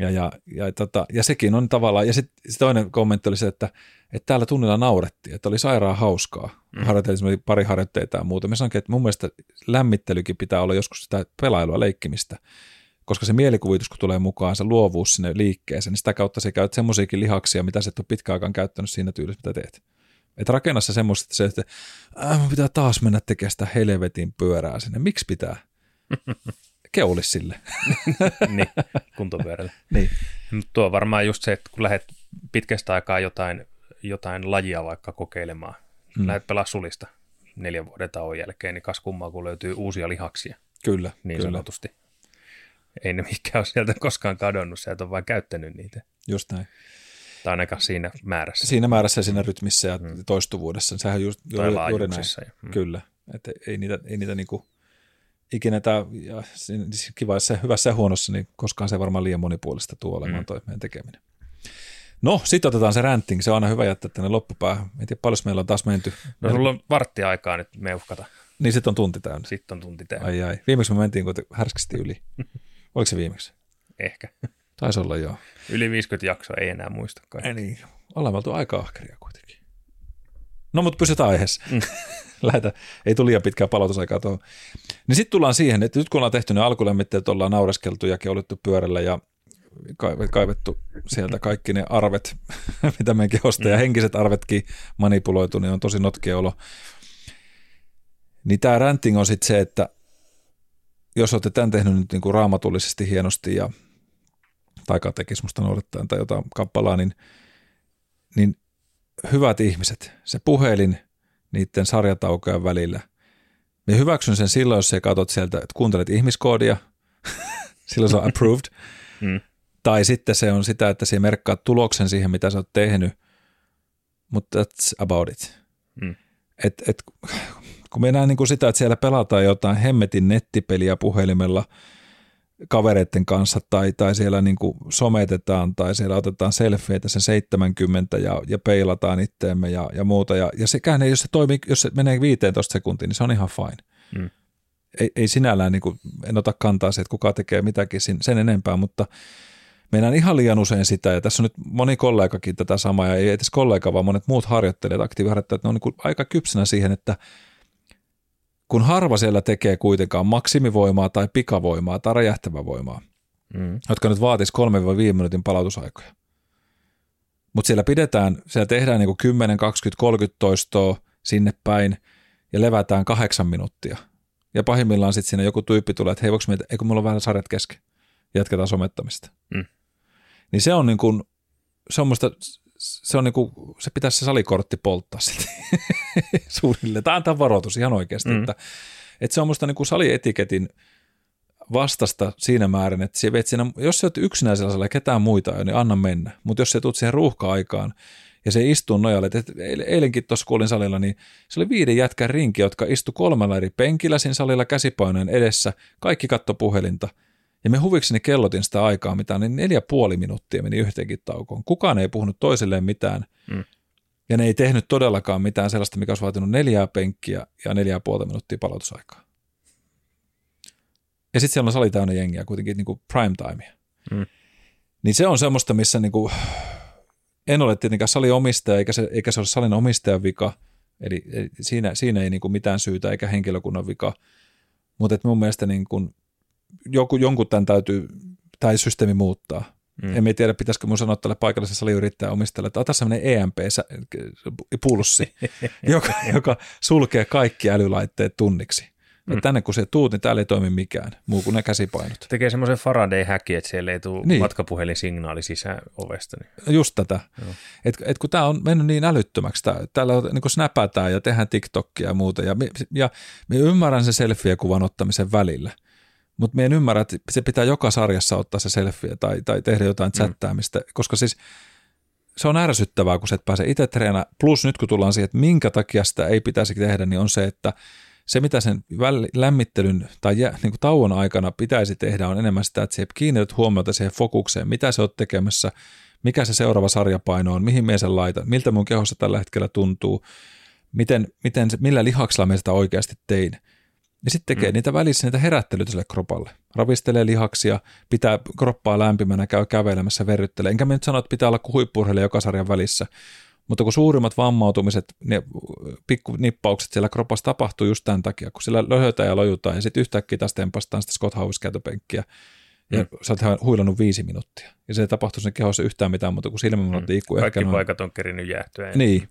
Ja, ja, ja, tota, ja sekin on tavallaan, ja sitten sit toinen kommentti oli se, että, että täällä tunnilla naurettiin, että oli sairaan hauskaa. Mm. Harjoiteltiin pari harjoitteita ja muuta. Me sanoinkin, että mun mielestä lämmittelykin pitää olla joskus sitä pelailua, leikkimistä, koska se mielikuvitus, kun tulee mukaan, se luovuus sinne liikkeeseen, niin sitä kautta se käyt semmoisiakin lihaksia, mitä sä et ole pitkään aikaan käyttänyt siinä tyylissä, mitä teet. Että rakenna se semmoista, että se, että äh, pitää taas mennä tekemään sitä helvetin pyörää sinne. Miksi pitää? keulis sille. niin, kuntovyörällä. niin. Mutta tuo on varmaan just se, että kun lähdet pitkästä aikaa jotain jotain lajia vaikka kokeilemaan, mm. lähdet pelaa sulista neljän vuoden tauon jälkeen, niin kas kummaa, kun löytyy uusia lihaksia. Kyllä, niin kyllä. sanotusti. Ei ne mikään ole sieltä koskaan kadonnut, et ole vain käyttänyt niitä. Just näin. Tai ainakaan siinä määrässä. Siinä määrässä ja siinä rytmissä ja mm. toistuvuudessa. Sehän on just, tai juuri, juuri näin. Ja, mm. Kyllä. Että ei niitä, ei niitä niinku, ikinä tämä, ja siis kiva, se hyvässä ja huonossa, niin koskaan se varmaan liian monipuolista tuo olemaan mm. toi meidän tekeminen. No, sitten otetaan se ränting. Se on aina hyvä jättää tänne loppupäähän. En tiedä, paljon meillä on taas menty. No, sulla on vartti aikaa nyt meuhkata. Niin, sitten on tunti täynnä. Sitten on tunti täynnä. Ai ai. Viimeksi me mentiin kun härskisti yli. Oliko se viimeksi? Ehkä. Taisi olla joo. Yli 50 jaksoa ei enää muistakaan. Ei niin. Ollaan oltu aika ahkeria kuitenkin. No, mutta pysytään aiheessa. Mm. Lähetä. Ei tule liian pitkää palautusaikaa tuohon. Niin sitten tullaan siihen, että nyt kun ollaan tehty ne alkulämmitteet, ollaan naureskeltu ja keulittu pyörällä ja kaivettu sieltä kaikki ne arvet, mitä meidän kehosta ja mm. henkiset arvetkin manipuloitu, niin on tosi notkia olo. Niin tämä ranting on sitten se, että jos olette tämän tehnyt nyt niin kuin raamatullisesti hienosti ja tai katekismusta noudattaen tai jotain kappalaa, niin, niin hyvät ihmiset, se puhelin niiden sarjataukojen välillä, me hyväksyn sen silloin, jos sä katsot sieltä, että kuuntelet ihmiskoodia, silloin se on approved, mm. tai sitten se on sitä, että sä merkkaat tuloksen siihen, mitä sä oot tehnyt, mutta that's about it. Mm. Et, et, kun mennään niin kuin sitä, että siellä pelataan jotain hemmetin nettipeliä puhelimella kavereiden kanssa tai, tai siellä niin kuin sometetaan tai siellä otetaan selfieitä sen 70 ja, ja peilataan itteemme ja, ja muuta. Ja, ja sekään ei, jos se toimii, jos se menee 15 sekuntiin, niin se on ihan fine. Mm. Ei, ei sinällään, niin kuin, en ota kantaa se, että kuka tekee mitäkin sen, sen enempää, mutta mennään ihan liian usein sitä, ja tässä on nyt moni kollegakin tätä samaa, ja ei edes kollega, vaan monet muut harjoittelijat, aktiiviharjoittajat, ne on niin kuin aika kypsänä siihen, että – kun harva siellä tekee kuitenkaan maksimivoimaa tai pikavoimaa tai räjähtävää voimaa, mm. jotka nyt vaatisi 3-5 minuutin palautusaikoja. Mutta siellä pidetään, siellä tehdään niinku 10, 20, 30 toistoa sinne päin ja levätään kahdeksan minuuttia. Ja pahimmillaan sitten siinä joku tyyppi tulee, että hei, voiko meitä, eikö mulla ole vähän sarjat kesken? Jatketaan somettamista. Mm. Niin se on niin kuin, se on musta se, on niinku, se pitäisi se salikortti polttaa sitten suunnilleen. Tai antaa varoitus ihan oikeasti, mm. että, että se on musta niinku salietiketin vastasta siinä määrin, että vet siinä, jos sä oot yksinäisellä salilla ketään muita niin anna mennä. Mutta jos sä tulet siihen ruuhka-aikaan ja se istuu nojalle, että eilenkin tuossa kuulin salilla, niin se oli viiden jätkän rinki, jotka istu kolmella eri penkillä siinä salilla käsipainojen edessä, kaikki katto puhelinta – ja me huvikseni kellotin sitä aikaa, mitä niin neljä puoli minuuttia meni yhteenkin taukoon. Kukaan ei puhunut toisilleen mitään. Mm. Ja ne ei tehnyt todellakaan mitään sellaista, mikä olisi vaatinut neljää penkkiä ja neljää puolta minuuttia palautusaikaa. Ja sitten siellä on sali täynnä jengiä, kuitenkin niin kuin prime timea. Mm. Niin se on semmoista, missä niin kuin, en ole tietenkään saliomistaja, eikä se, eikä se ole salin omistajan vika, eli, eli siinä, siinä ei niin kuin mitään syytä eikä henkilökunnan vika, mutta mun mielestä niin kuin joku, jonkun tämän täytyy, tai systeemi muuttaa. Mm. En tiedä, pitäisikö mun sanoa tälle paikalliselle saliyrittäjän omistajalle, että ota sellainen EMP-pulssi, joka, joka sulkee kaikki älylaitteet tunniksi. Mm. Tänne kun se tuut, niin täällä ei toimi mikään, muu kuin ne käsipainot. Tekee semmoisen Faraday-häki, että siellä ei tule niin. matkapuhelinsignaali sisään ovesta. Niin. Just tätä. Et, et kun tämä on mennyt niin älyttömäksi, tää, täällä niin snäpätään ja tehdään TikTokia ja muuta, ja, ja me ymmärrän sen selfie-kuvan ottamisen välillä – mutta me en ymmärrä, että se pitää joka sarjassa ottaa se selfie tai, tai tehdä jotain mm. chattaamista, mm. koska siis se on ärsyttävää, kun sä et pääse itse treenaa. Plus nyt kun tullaan siihen, että minkä takia sitä ei pitäisi tehdä, niin on se, että se mitä sen lämmittelyn tai jä, niin kuin tauon aikana pitäisi tehdä on enemmän sitä, että sä kiinnität huomiota siihen fokukseen, mitä sä oot tekemässä, mikä se seuraava sarjapaino on, mihin me sen laitan, miltä mun kehossa tällä hetkellä tuntuu, miten, miten, millä lihaksella me sitä oikeasti tein – ja sitten tekee mm. niitä välissä niitä herättelyitä sille kropalle. Ravistelee lihaksia, pitää kroppaa lämpimänä, käy kävelemässä, verryttelee. Enkä mä nyt sano, että pitää olla huippurheilija joka sarjan välissä. Mutta kun suurimmat vammautumiset, ne pikkunippaukset siellä kropassa tapahtuu just tämän takia, kun siellä löhötään ja lojutaan ja sitten yhtäkkiä taas tempastaan sitä Scott Howes käytöpenkkiä ja mm. sä oot huilannut viisi minuuttia. Ja se ei tapahtu sen kehossa yhtään mitään mutta kun silmämunat mm. liikkuu. Kaikki ehkä paikat on kerinyt jäähtyä. Niin.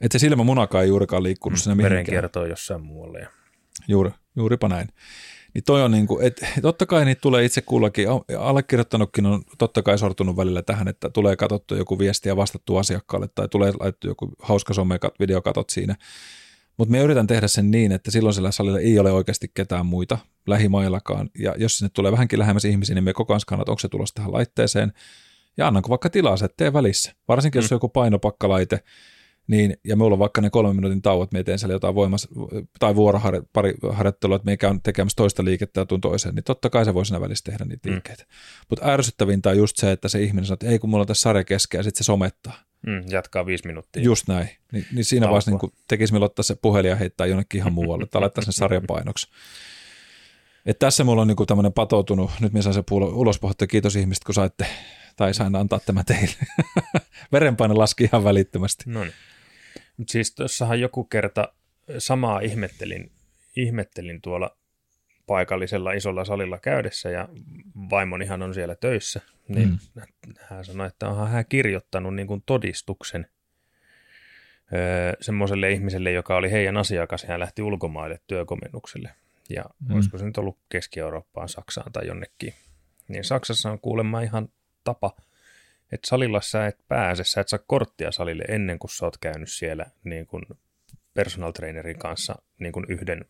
Että se munakaan ei juurikaan liikkunut mm. sinne mihinkään. Verenkierto jossain muualle. Juuri, juuripa näin. Niin toi on niin kuin, että totta kai niitä tulee itse kullakin, allekirjoittanutkin on totta kai sortunut välillä tähän, että tulee katsottu joku viesti ja vastattu asiakkaalle tai tulee laitettu joku hauska videokatot siinä. Mutta me yritän tehdä sen niin, että silloin sillä salilla ei ole oikeasti ketään muita lähimaillakaan. Ja jos sinne tulee vähänkin lähemmäs ihmisiä, niin me koko ajan skannat, onko se tulossa tähän laitteeseen. Ja annanko vaikka tilaa, että tee välissä. Varsinkin mm. jos on joku painopakkalaite, niin, ja mulla on vaikka ne kolmen minuutin tauot, me teen siellä jotain voimas, tai vuoroharjoittelua, että me käy tekemässä toista liikettä ja tuun toiseen, niin totta kai se voi siinä välissä tehdä niitä mm. liikkeitä. Mutta ärsyttävintä on just se, että se ihminen sanoo, että ei kun mulla on tässä sarja kesken, ja sitten se somettaa. Mm, jatkaa viisi minuuttia. Just näin. Ni, niin siinä Taukoa. vaiheessa niin tekisi meillä ottaa se puhelin ja heittää jonnekin ihan muualle, tai laittaa sen sarjapainoksi. Et tässä mulla on niin tämmöinen patoutunut, nyt minä saan se ulos pohtia, kiitos ihmiset, kun saitte, tai sain antaa tämä teille. Verenpaine laski ihan välittömästi. No niin. Siis tuossahan joku kerta samaa ihmettelin, ihmettelin tuolla paikallisella isolla salilla käydessä ja vaimonihan on siellä töissä, niin mm. hän sanoi, että onhan hän kirjoittanut niin kuin todistuksen öö, semmoiselle ihmiselle, joka oli heidän asiakas ja hän lähti ulkomaille työkomennukselle. Ja mm. olisiko se nyt ollut Keski-Eurooppaan, Saksaan tai jonnekin. Niin Saksassa on kuulemma ihan tapa – että salilla sä et pääse, sä et saa korttia salille ennen kuin sä oot käynyt siellä niin kuin personal trainerin kanssa niin kuin yhden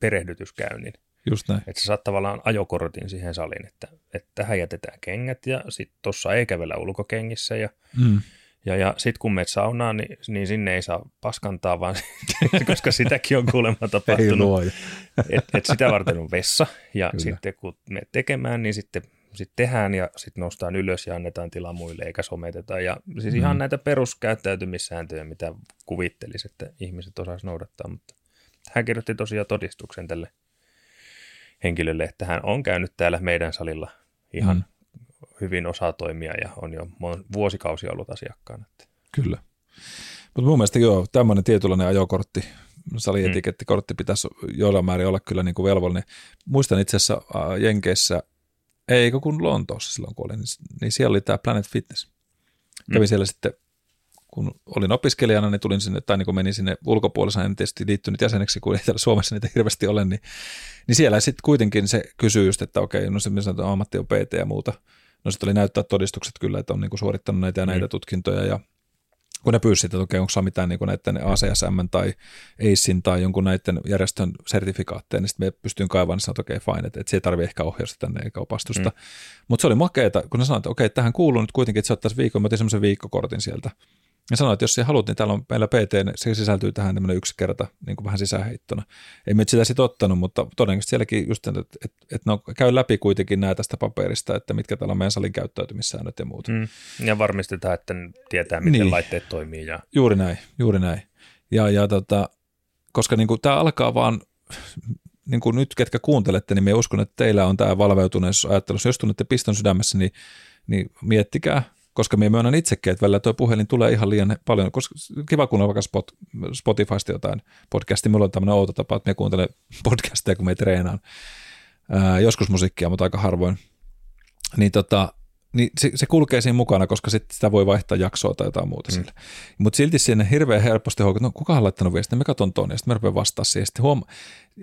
perehdytyskäynnin. Just näin. Että sä saat tavallaan ajokortin siihen saliin, että, että tähän jätetään kengät ja sitten tuossa ei kävellä ulkokengissä ja, mm. ja, ja sitten kun meet saunaan, niin, niin sinne ei saa paskantaa, vaan koska sitäkin on kuulemma tapahtunut. Että et sitä varten on vessa ja Kyllä. sitten kun me tekemään, niin sitten sitten tehdään ja sitten noustaan ylös ja annetaan tila muille eikä someteta. Ja siis mm. ihan näitä peruskäyttäytymissääntöjä, mitä kuvittelisi, että ihmiset osaisi noudattaa. Mutta hän kirjoitti tosiaan todistuksen tälle henkilölle, että hän on käynyt täällä meidän salilla ihan mm. hyvin osaa toimia ja on jo vuosikausia ollut asiakkaana. Kyllä. Mutta mun mielestä joo, tämmöinen tietynlainen ajokortti, salietikeettikortti pitäisi joilla määrin olla kyllä niin kuin velvollinen. Muistan itse asiassa Jenkeissä – Eikö kun Lontoossa silloin kun olin, niin, niin siellä oli tämä Planet Fitness. Kävin mm. siellä sitten, kun olin opiskelijana, niin tulin sinne, tai niin kun menin sinne ulkopuolella, en tietysti liittynyt jäseneksi, kun ei täällä Suomessa niitä hirveästi ole, niin, niin siellä sitten kuitenkin se kysyy just, että okei, no se on ammatti on PT ja muuta. No sitten oli näyttää todistukset kyllä, että on niin suorittanut näitä ja näitä mm. tutkintoja ja kun ne pyysi, että okei, onko mitään niin näiden ACSM tai ACEin tai jonkun näiden järjestön sertifikaatteja, niin sitten me pystyin kaivamaan, niin sanoin, että okei, fine, että, että se ei tarvitse ehkä ohjausta tänne eikä opastusta. Mm. Mutta se oli makeeta, kun ne sanoivat, että okei, tähän kuuluu nyt kuitenkin, että se ottaisi viikon, mä otin semmoisen viikkokortin sieltä. Ja sanoin, että jos sä haluat, niin täällä on meillä PT, niin se sisältyy tähän tämmöinen yksi kerta niin kuin vähän sisäheittona. Ei me sitä sitten ottanut, mutta todennäköisesti sielläkin just, että, että, että no, käy läpi kuitenkin näitä tästä paperista, että mitkä täällä on meidän salin käyttäytymissäännöt ja muut. Mm. Ja varmistetaan, että tietää, miten niin. laitteet toimii. Ja... Juuri näin, juuri näin. Ja, ja tota, koska niin kuin, tämä alkaa vaan niin kuin nyt, ketkä kuuntelette, niin me uskon, että teillä on tämä valveutuneisuus ajattelussa. Jos tunnette piston sydämessä, niin, niin miettikää, koska minä myönnän itsekin, että välillä tuo puhelin tulee ihan liian paljon, koska kiva kuunnella vaikka Spot, Spotifysta jotain podcastia, mulla on tämmöinen outo tapa, että me kuuntelen podcasteja, kun me treenaan. Ää, joskus musiikkia, mutta aika harvoin. Niin, tota, niin se, se, kulkee siinä mukana, koska sit sitä voi vaihtaa jaksoa tai jotain muuta mm. sille. Mutta silti sinne hirveän helposti huokaa, no kuka on laittanut viestin, me katson tuonne, ja sitten mä rupean vastaa siihen. Sitten huoma-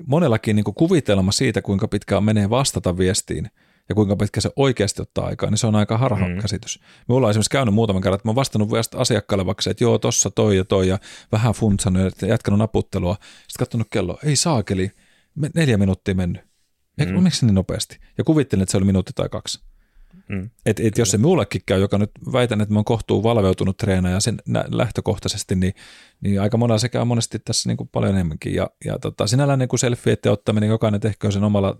monellakin niin kuvitelma siitä, kuinka pitkään menee vastata viestiin, ja kuinka pitkä se oikeasti ottaa aikaa, niin se on aika harha mm. käsitys. Me ollaan esimerkiksi käynyt muutaman kerran, että mä oon vastannut asiakkaalle vaikka se, että joo, tossa toi ja toi ja vähän funtsannut ja jatkanut naputtelua. Sitten katsonut kello, ei saakeli, neljä minuuttia mennyt. Eikö, mm. miksi niin nopeasti? Ja kuvittelin, että se oli minuutti tai kaksi. Mm. Et, et jos se mullekin käy, joka nyt väitän, että mä oon kohtuu valveutunut treenaaja sen lähtökohtaisesti, niin, niin aika monella se käy monesti tässä niin kuin paljon enemmänkin. Ja, ja tota, sinällään niin selfieiden ottaminen, jokainen tehköön sen omalla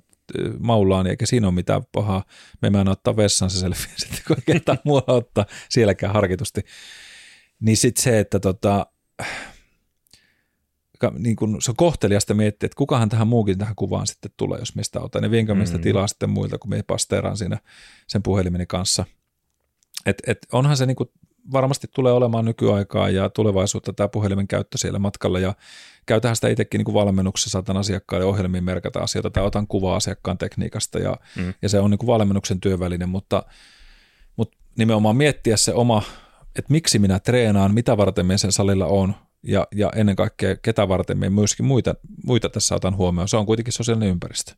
maullaan, eikä siinä ole mitään pahaa. Me mä ottaa vessan se selfie sitten, kun ketään muualla ottaa sielläkään harkitusti. Niin sitten se, että tota, niin kun se on kohteliasta miettiä, että kukahan tähän muukin tähän kuvaan sitten tulee, jos mistä otan. Ja vienkö mm. tilaa sitten muilta, kun me pasteeraan siinä sen puhelimeni kanssa. Et, et onhan se niin kuin, varmasti tulee olemaan nykyaikaa ja tulevaisuutta tämä puhelimen käyttö siellä matkalla ja käytähän sitä itsekin niin kuin valmennuksessa, saatan asiakkaille ohjelmiin merkata asioita tai otan kuvaa asiakkaan tekniikasta ja, mm. ja se on niin kuin valmennuksen työväline, mutta, mutta nimenomaan miettiä se oma, että miksi minä treenaan, mitä varten minä sen salilla on ja, ja ennen kaikkea ketä varten minä myöskin muita, muita tässä otan huomioon. Se on kuitenkin sosiaalinen ympäristö.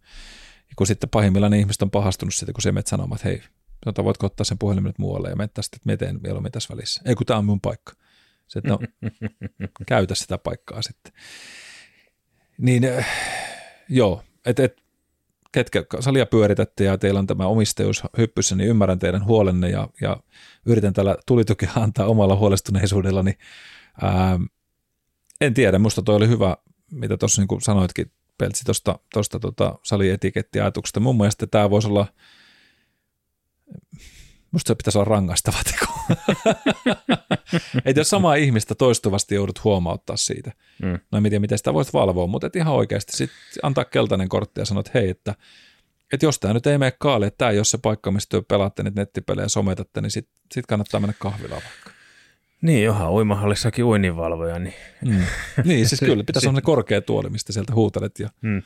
Ja kun sitten pahimmillaan ihmiset on pahastunut siitä, kun se menet sanomaan, että hei, sanotaan, voitko ottaa sen puhelimen nyt muualle ja menet sitten, että miten mieluummin tässä välissä. Ei kun tämä on mun paikka. Se, että no, käytä sitä paikkaa sitten. Niin äh, joo, että et, ketkä salia pyöritätte ja teillä on tämä omistajuus hyppyssä, niin ymmärrän teidän huolenne ja, ja yritän tällä tulitukea antaa omalla huolestuneisuudellani. Ää, en tiedä, musta toi oli hyvä, mitä tuossa niin sanoitkin, Peltsi, tuosta tota, salietikettiajatuksesta. Mun mielestä tämä voisi olla, musta se pitäisi olla rangaistava teko. että jos samaa ihmistä toistuvasti joudut huomauttaa siitä, mm. no en tiedä, miten sitä voit valvoa, mutta et ihan oikeasti sit antaa keltainen kortti ja sanoa, että hei, että, että jos tämä nyt ei mene kaali, että tämä ei ole se paikka, mistä pelaatte niitä nettipelejä ja sometatte, niin sitten sit kannattaa mennä kahvilaan vaikka. Niin, johan uimahallissakin uininvalvoja. Niin, mm. niin siis kyllä, pitäisi olla korkea tuoli, mistä sieltä huutelet. Ja... Mm.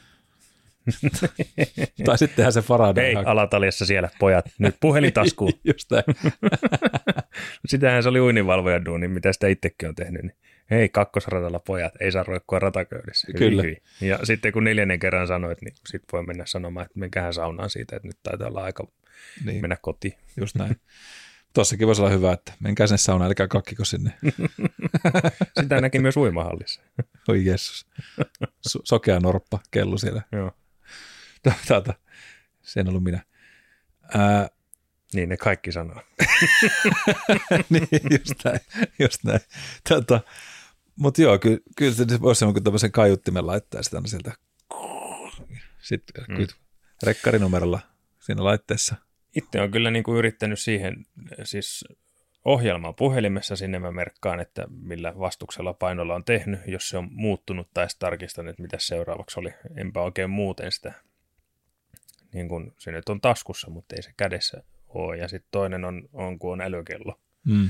tai sittenhän se Faraday. Hei, alataljassa siellä pojat, nyt puhelintaskuun. Just näin. Sitähän se oli uininvalvojan duuni, mitä sitä itsekin on tehnyt. Niin hei, kakkosradalla pojat, ei saa roikkua rataköydissä. Kyllä. Hyvin. Ja sitten kun neljännen kerran sanoit, niin sitten voi mennä sanomaan, että menkähän saunaan siitä, että nyt taitaa olla aika niin. mennä kotiin. Just näin. Tuossakin voisi olla hyvä, että menkää sinne saunaan, eli kakkiko sinne. Sitä näki myös uimahallissa. Oi Jeesus. So- sokea norppa kellu siellä. Joo. Tätä, se en ollut minä. Ää, niin ne kaikki sanoo. niin, just näin. Just näin. Tätä, mutta joo, kyllä, kyllä se voisi sanoa, kun tämmöisen kaiuttimen laittaa sitä sieltä. Sitten mm. rekkarinumerolla siinä laitteessa – itse on kyllä niin kuin yrittänyt siihen, siis ohjelmaa puhelimessa sinne mä merkkaan, että millä vastuksella painolla on tehnyt, jos se on muuttunut tai tarkistan, että mitä seuraavaksi oli. Enpä oikein muuten sitä, niin kuin se nyt on taskussa, mutta ei se kädessä ole. Ja sitten toinen on, on, kun on älykello. Mm.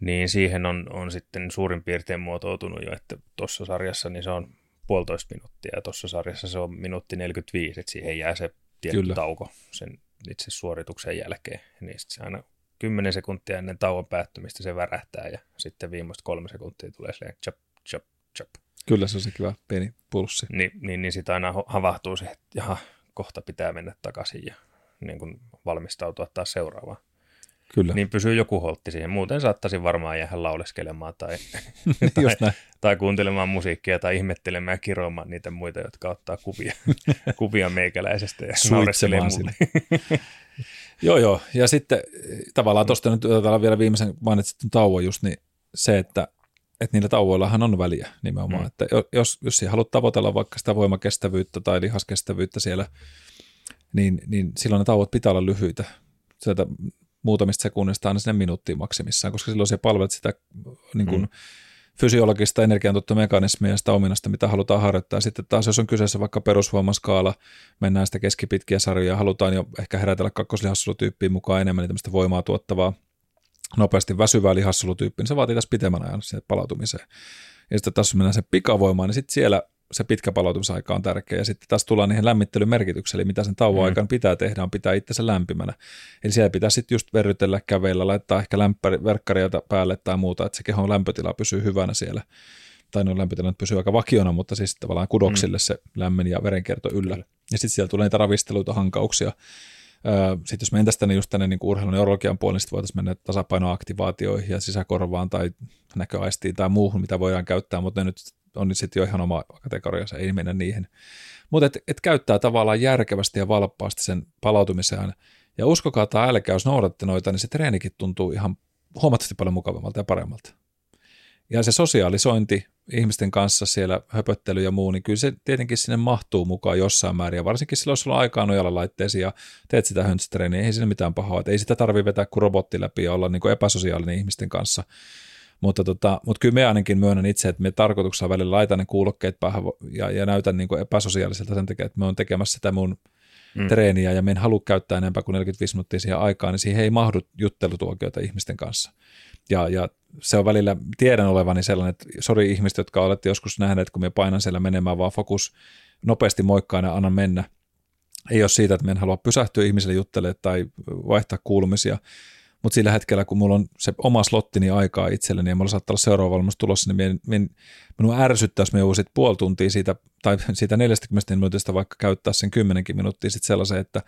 Niin siihen on, on sitten suurin piirtein muotoutunut jo, että tuossa sarjassa niin se on puolitoista minuuttia ja tuossa sarjassa se on minuutti 45, että siihen jää se tietty Kyllä. tauko sen itse suorituksen jälkeen, niin se aina 10 sekuntia ennen tauon päättymistä se värähtää ja sitten viimeiset kolme sekuntia tulee silleen chop, chop, chop. Kyllä se on se kiva pieni pulssi. Niin, niin, niin sitä aina havahtuu se, että jaha, kohta pitää mennä takaisin ja niin kuin valmistautua taas seuraavaan. Kyllä. Niin pysyy joku holtti siihen. Muuten saattaisin varmaan jäädä lauleskelemaan tai, tai, tai kuuntelemaan musiikkia tai ihmettelemään ja kiroamaan niitä muita, jotka ottaa kuvia, kuvia meikäläisestä ja naureskelee mulle. joo, joo. Ja sitten tavallaan tuosta nyt otetaan vielä viimeisen mainitsit tauon just, niin se, että, että niillä tauoillahan on väliä nimenomaan. Mm. Että jos, jos sinä haluat tavoitella vaikka sitä voimakestävyyttä tai lihaskestävyyttä siellä, niin, niin silloin ne tauot pitää olla lyhyitä. Sieltä muutamista sekunnista aina sinne minuuttiin maksimissaan, koska silloin se palvelet sitä niin kuin, mm. fysiologista energiantuottomekanismia ja sitä ominasta, mitä halutaan harjoittaa. Sitten taas, jos on kyseessä vaikka perusvoimaskaala, mennään sitä keskipitkiä sarjoja, halutaan jo ehkä herätellä kakkoslihassolutyyppiin mukaan enemmän niin tämmöistä voimaa tuottavaa, nopeasti väsyvää lihassolutyyppiä, niin se vaatii tässä pitemmän ajan siihen palautumiseen. Ja sitten taas mennään se pikavoimaan, niin sitten siellä se pitkä palautumisaika on tärkeä. Ja sitten taas tullaan niihin lämmittelymerkitykseen, eli mitä sen tauon mm. aikana pitää tehdä, on pitää itsensä lämpimänä. Eli siellä pitää sitten just verrytellä käveillä, laittaa ehkä lämpäri, verkkaria päälle tai muuta, että se kehon lämpötila pysyy hyvänä siellä. Tai no lämpötila pysyy aika vakiona, mutta siis tavallaan kudoksille mm. se lämmin ja verenkierto yllä. Ja sitten siellä tulee niitä ravisteluita, hankauksia. Sitten jos mentäisiin tänne just tänne niin urheilun neurologian puolelle, niin voitaisiin mennä tasapainoaktivaatioihin ja sisäkorvaan tai näköaistiin tai muuhun, mitä voidaan käyttää, mutta ne nyt on niin sitten jo ihan oma kategoriansa, ei mennä niihin. Mutta et, et käyttää tavallaan järkevästi ja valppaasti sen palautumiseen. Ja uskokaa tai älkää, jos noudatte noita, niin se treenikin tuntuu ihan huomattavasti paljon mukavammalta ja paremmalta. Ja se sosiaalisointi ihmisten kanssa siellä, höpöttely ja muu, niin kyllä se tietenkin sinne mahtuu mukaan jossain määrin. Ja varsinkin silloin, jos sulla on aikaa nojalla laitteesi ja teet sitä höntsätreeniä, ei siinä mitään pahaa. Että ei sitä tarvitse vetää kuin robotti läpi ja olla niin kuin epäsosiaalinen ihmisten kanssa mutta, tota, mutta kyllä me ainakin myönnän itse, että me tarkoituksella välillä laitan ne kuulokkeet päähän ja, ja näytän niin epäsosiaaliselta sen takia, että me on tekemässä sitä mun mm. treeniä ja me en halua käyttää enempää kuin 45 minuuttia siihen aikaan, niin siihen ei mahdu juttelutuokioita ihmisten kanssa. Ja, ja se on välillä, tiedän olevani sellainen, että sori ihmiset, jotka olette joskus nähneet, kun me painan siellä menemään, vaan fokus nopeasti moikkaan ja annan mennä. Ei ole siitä, että me en halua pysähtyä ihmiselle juttelemaan tai vaihtaa kuulumisia, mutta sillä hetkellä, kun mulla on se oma slottini aikaa itselleni ja mulla saattaa olla seuraava valmennus tulossa, niin min, minua ärsyttää, jos me jouduisit puoli tuntia siitä, tai siitä 40 minuutista vaikka käyttää sen 10 minuuttia sitten sellaiseen, että,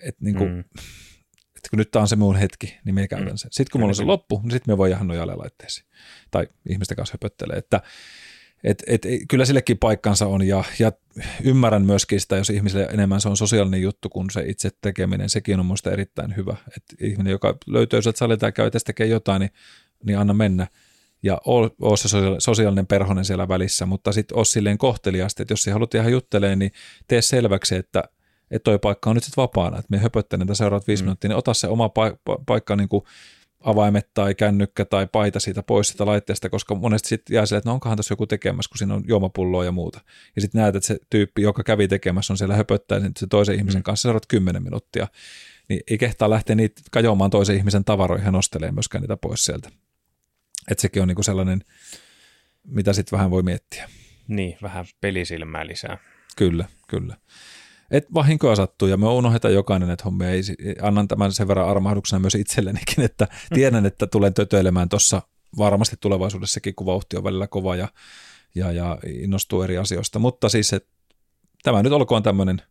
että, niin kuin, mm. Että kun nyt tämä on se mun hetki, niin me käytän mm. sen. Sitten kun mulla on se loppu, niin sitten me voi jäädä nojalle laitteisiin. Tai ihmisten kanssa höpöttelee. Että, et, et, kyllä sillekin paikkansa on ja, ja ymmärrän myöskin sitä, jos ihmiselle enemmän se on sosiaalinen juttu kuin se itse tekeminen, sekin on minusta erittäin hyvä. Et ihminen, joka löytyy sieltä salilta ja käy tekee jotain, niin, niin anna mennä ja ole se sosiaalinen perhonen siellä välissä, mutta sitten ole silleen kohteliasti, että jos sä haluat ihan juttelee, niin tee selväksi, että että toi paikka on nyt sitten vapaana, että me höpöttelen tätä seuraavat viisi mm. minuuttia, niin ota se oma paikka, paikka niin kuin avaimet tai kännykkä tai paita siitä pois sitä laitteesta, koska monesti sitten jää silleen, että no onkohan tässä joku tekemässä, kun siinä on juomapulloa ja muuta. Ja sitten näet, että se tyyppi, joka kävi tekemässä, on siellä höpöttää se toisen ihmisen mm. kanssa seuraavat kymmenen minuuttia. Niin ei kehtaa lähteä niitä kajoamaan toisen ihmisen tavaroihin ja nostelee myöskään niitä pois sieltä. Että sekin on niinku sellainen, mitä sitten vähän voi miettiä. Niin, vähän pelisilmää lisää. Kyllä, kyllä et vahinkoa sattuu ja me unohdetaan jokainen, että hommi ei, annan tämän sen verran armahduksena myös itsellenikin, että tiedän, että tulen tötöilemään tuossa varmasti tulevaisuudessakin, kun vauhti on välillä kova ja, ja, ja innostuu eri asioista, mutta siis että tämä nyt olkoon tämmöinen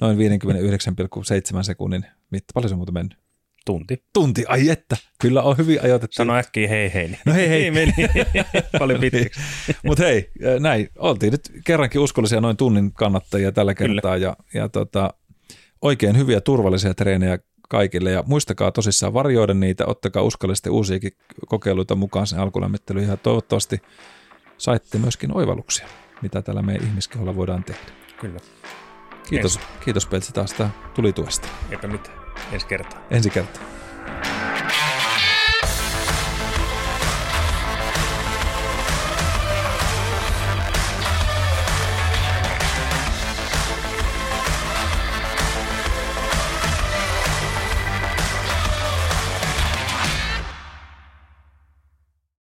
noin 59,7 sekunnin mitta. Paljon se on muuten mennyt? Tunti. Tunti, ai että. Kyllä on hyvin ajoitettu. Sano äkkiä hei hei. No hei hei. meni paljon pitkäksi. Mutta hei, näin. Oltiin nyt kerrankin uskollisia noin tunnin kannattajia tällä kertaa. Kyllä. Ja, ja tota, oikein hyviä turvallisia treenejä kaikille. Ja muistakaa tosissaan varjoida niitä. Ottakaa uskallisesti uusiakin kokeiluita mukaan sen alkulämmittelyyn. Ja toivottavasti saitte myöskin oivalluksia, mitä tällä meidän ihmiskeholla voidaan tehdä. Kyllä. Kiitos, kiitos Peltsi taas tuli tuesta. Eipä mitään. Ensi kertaa. Ensi kertaa.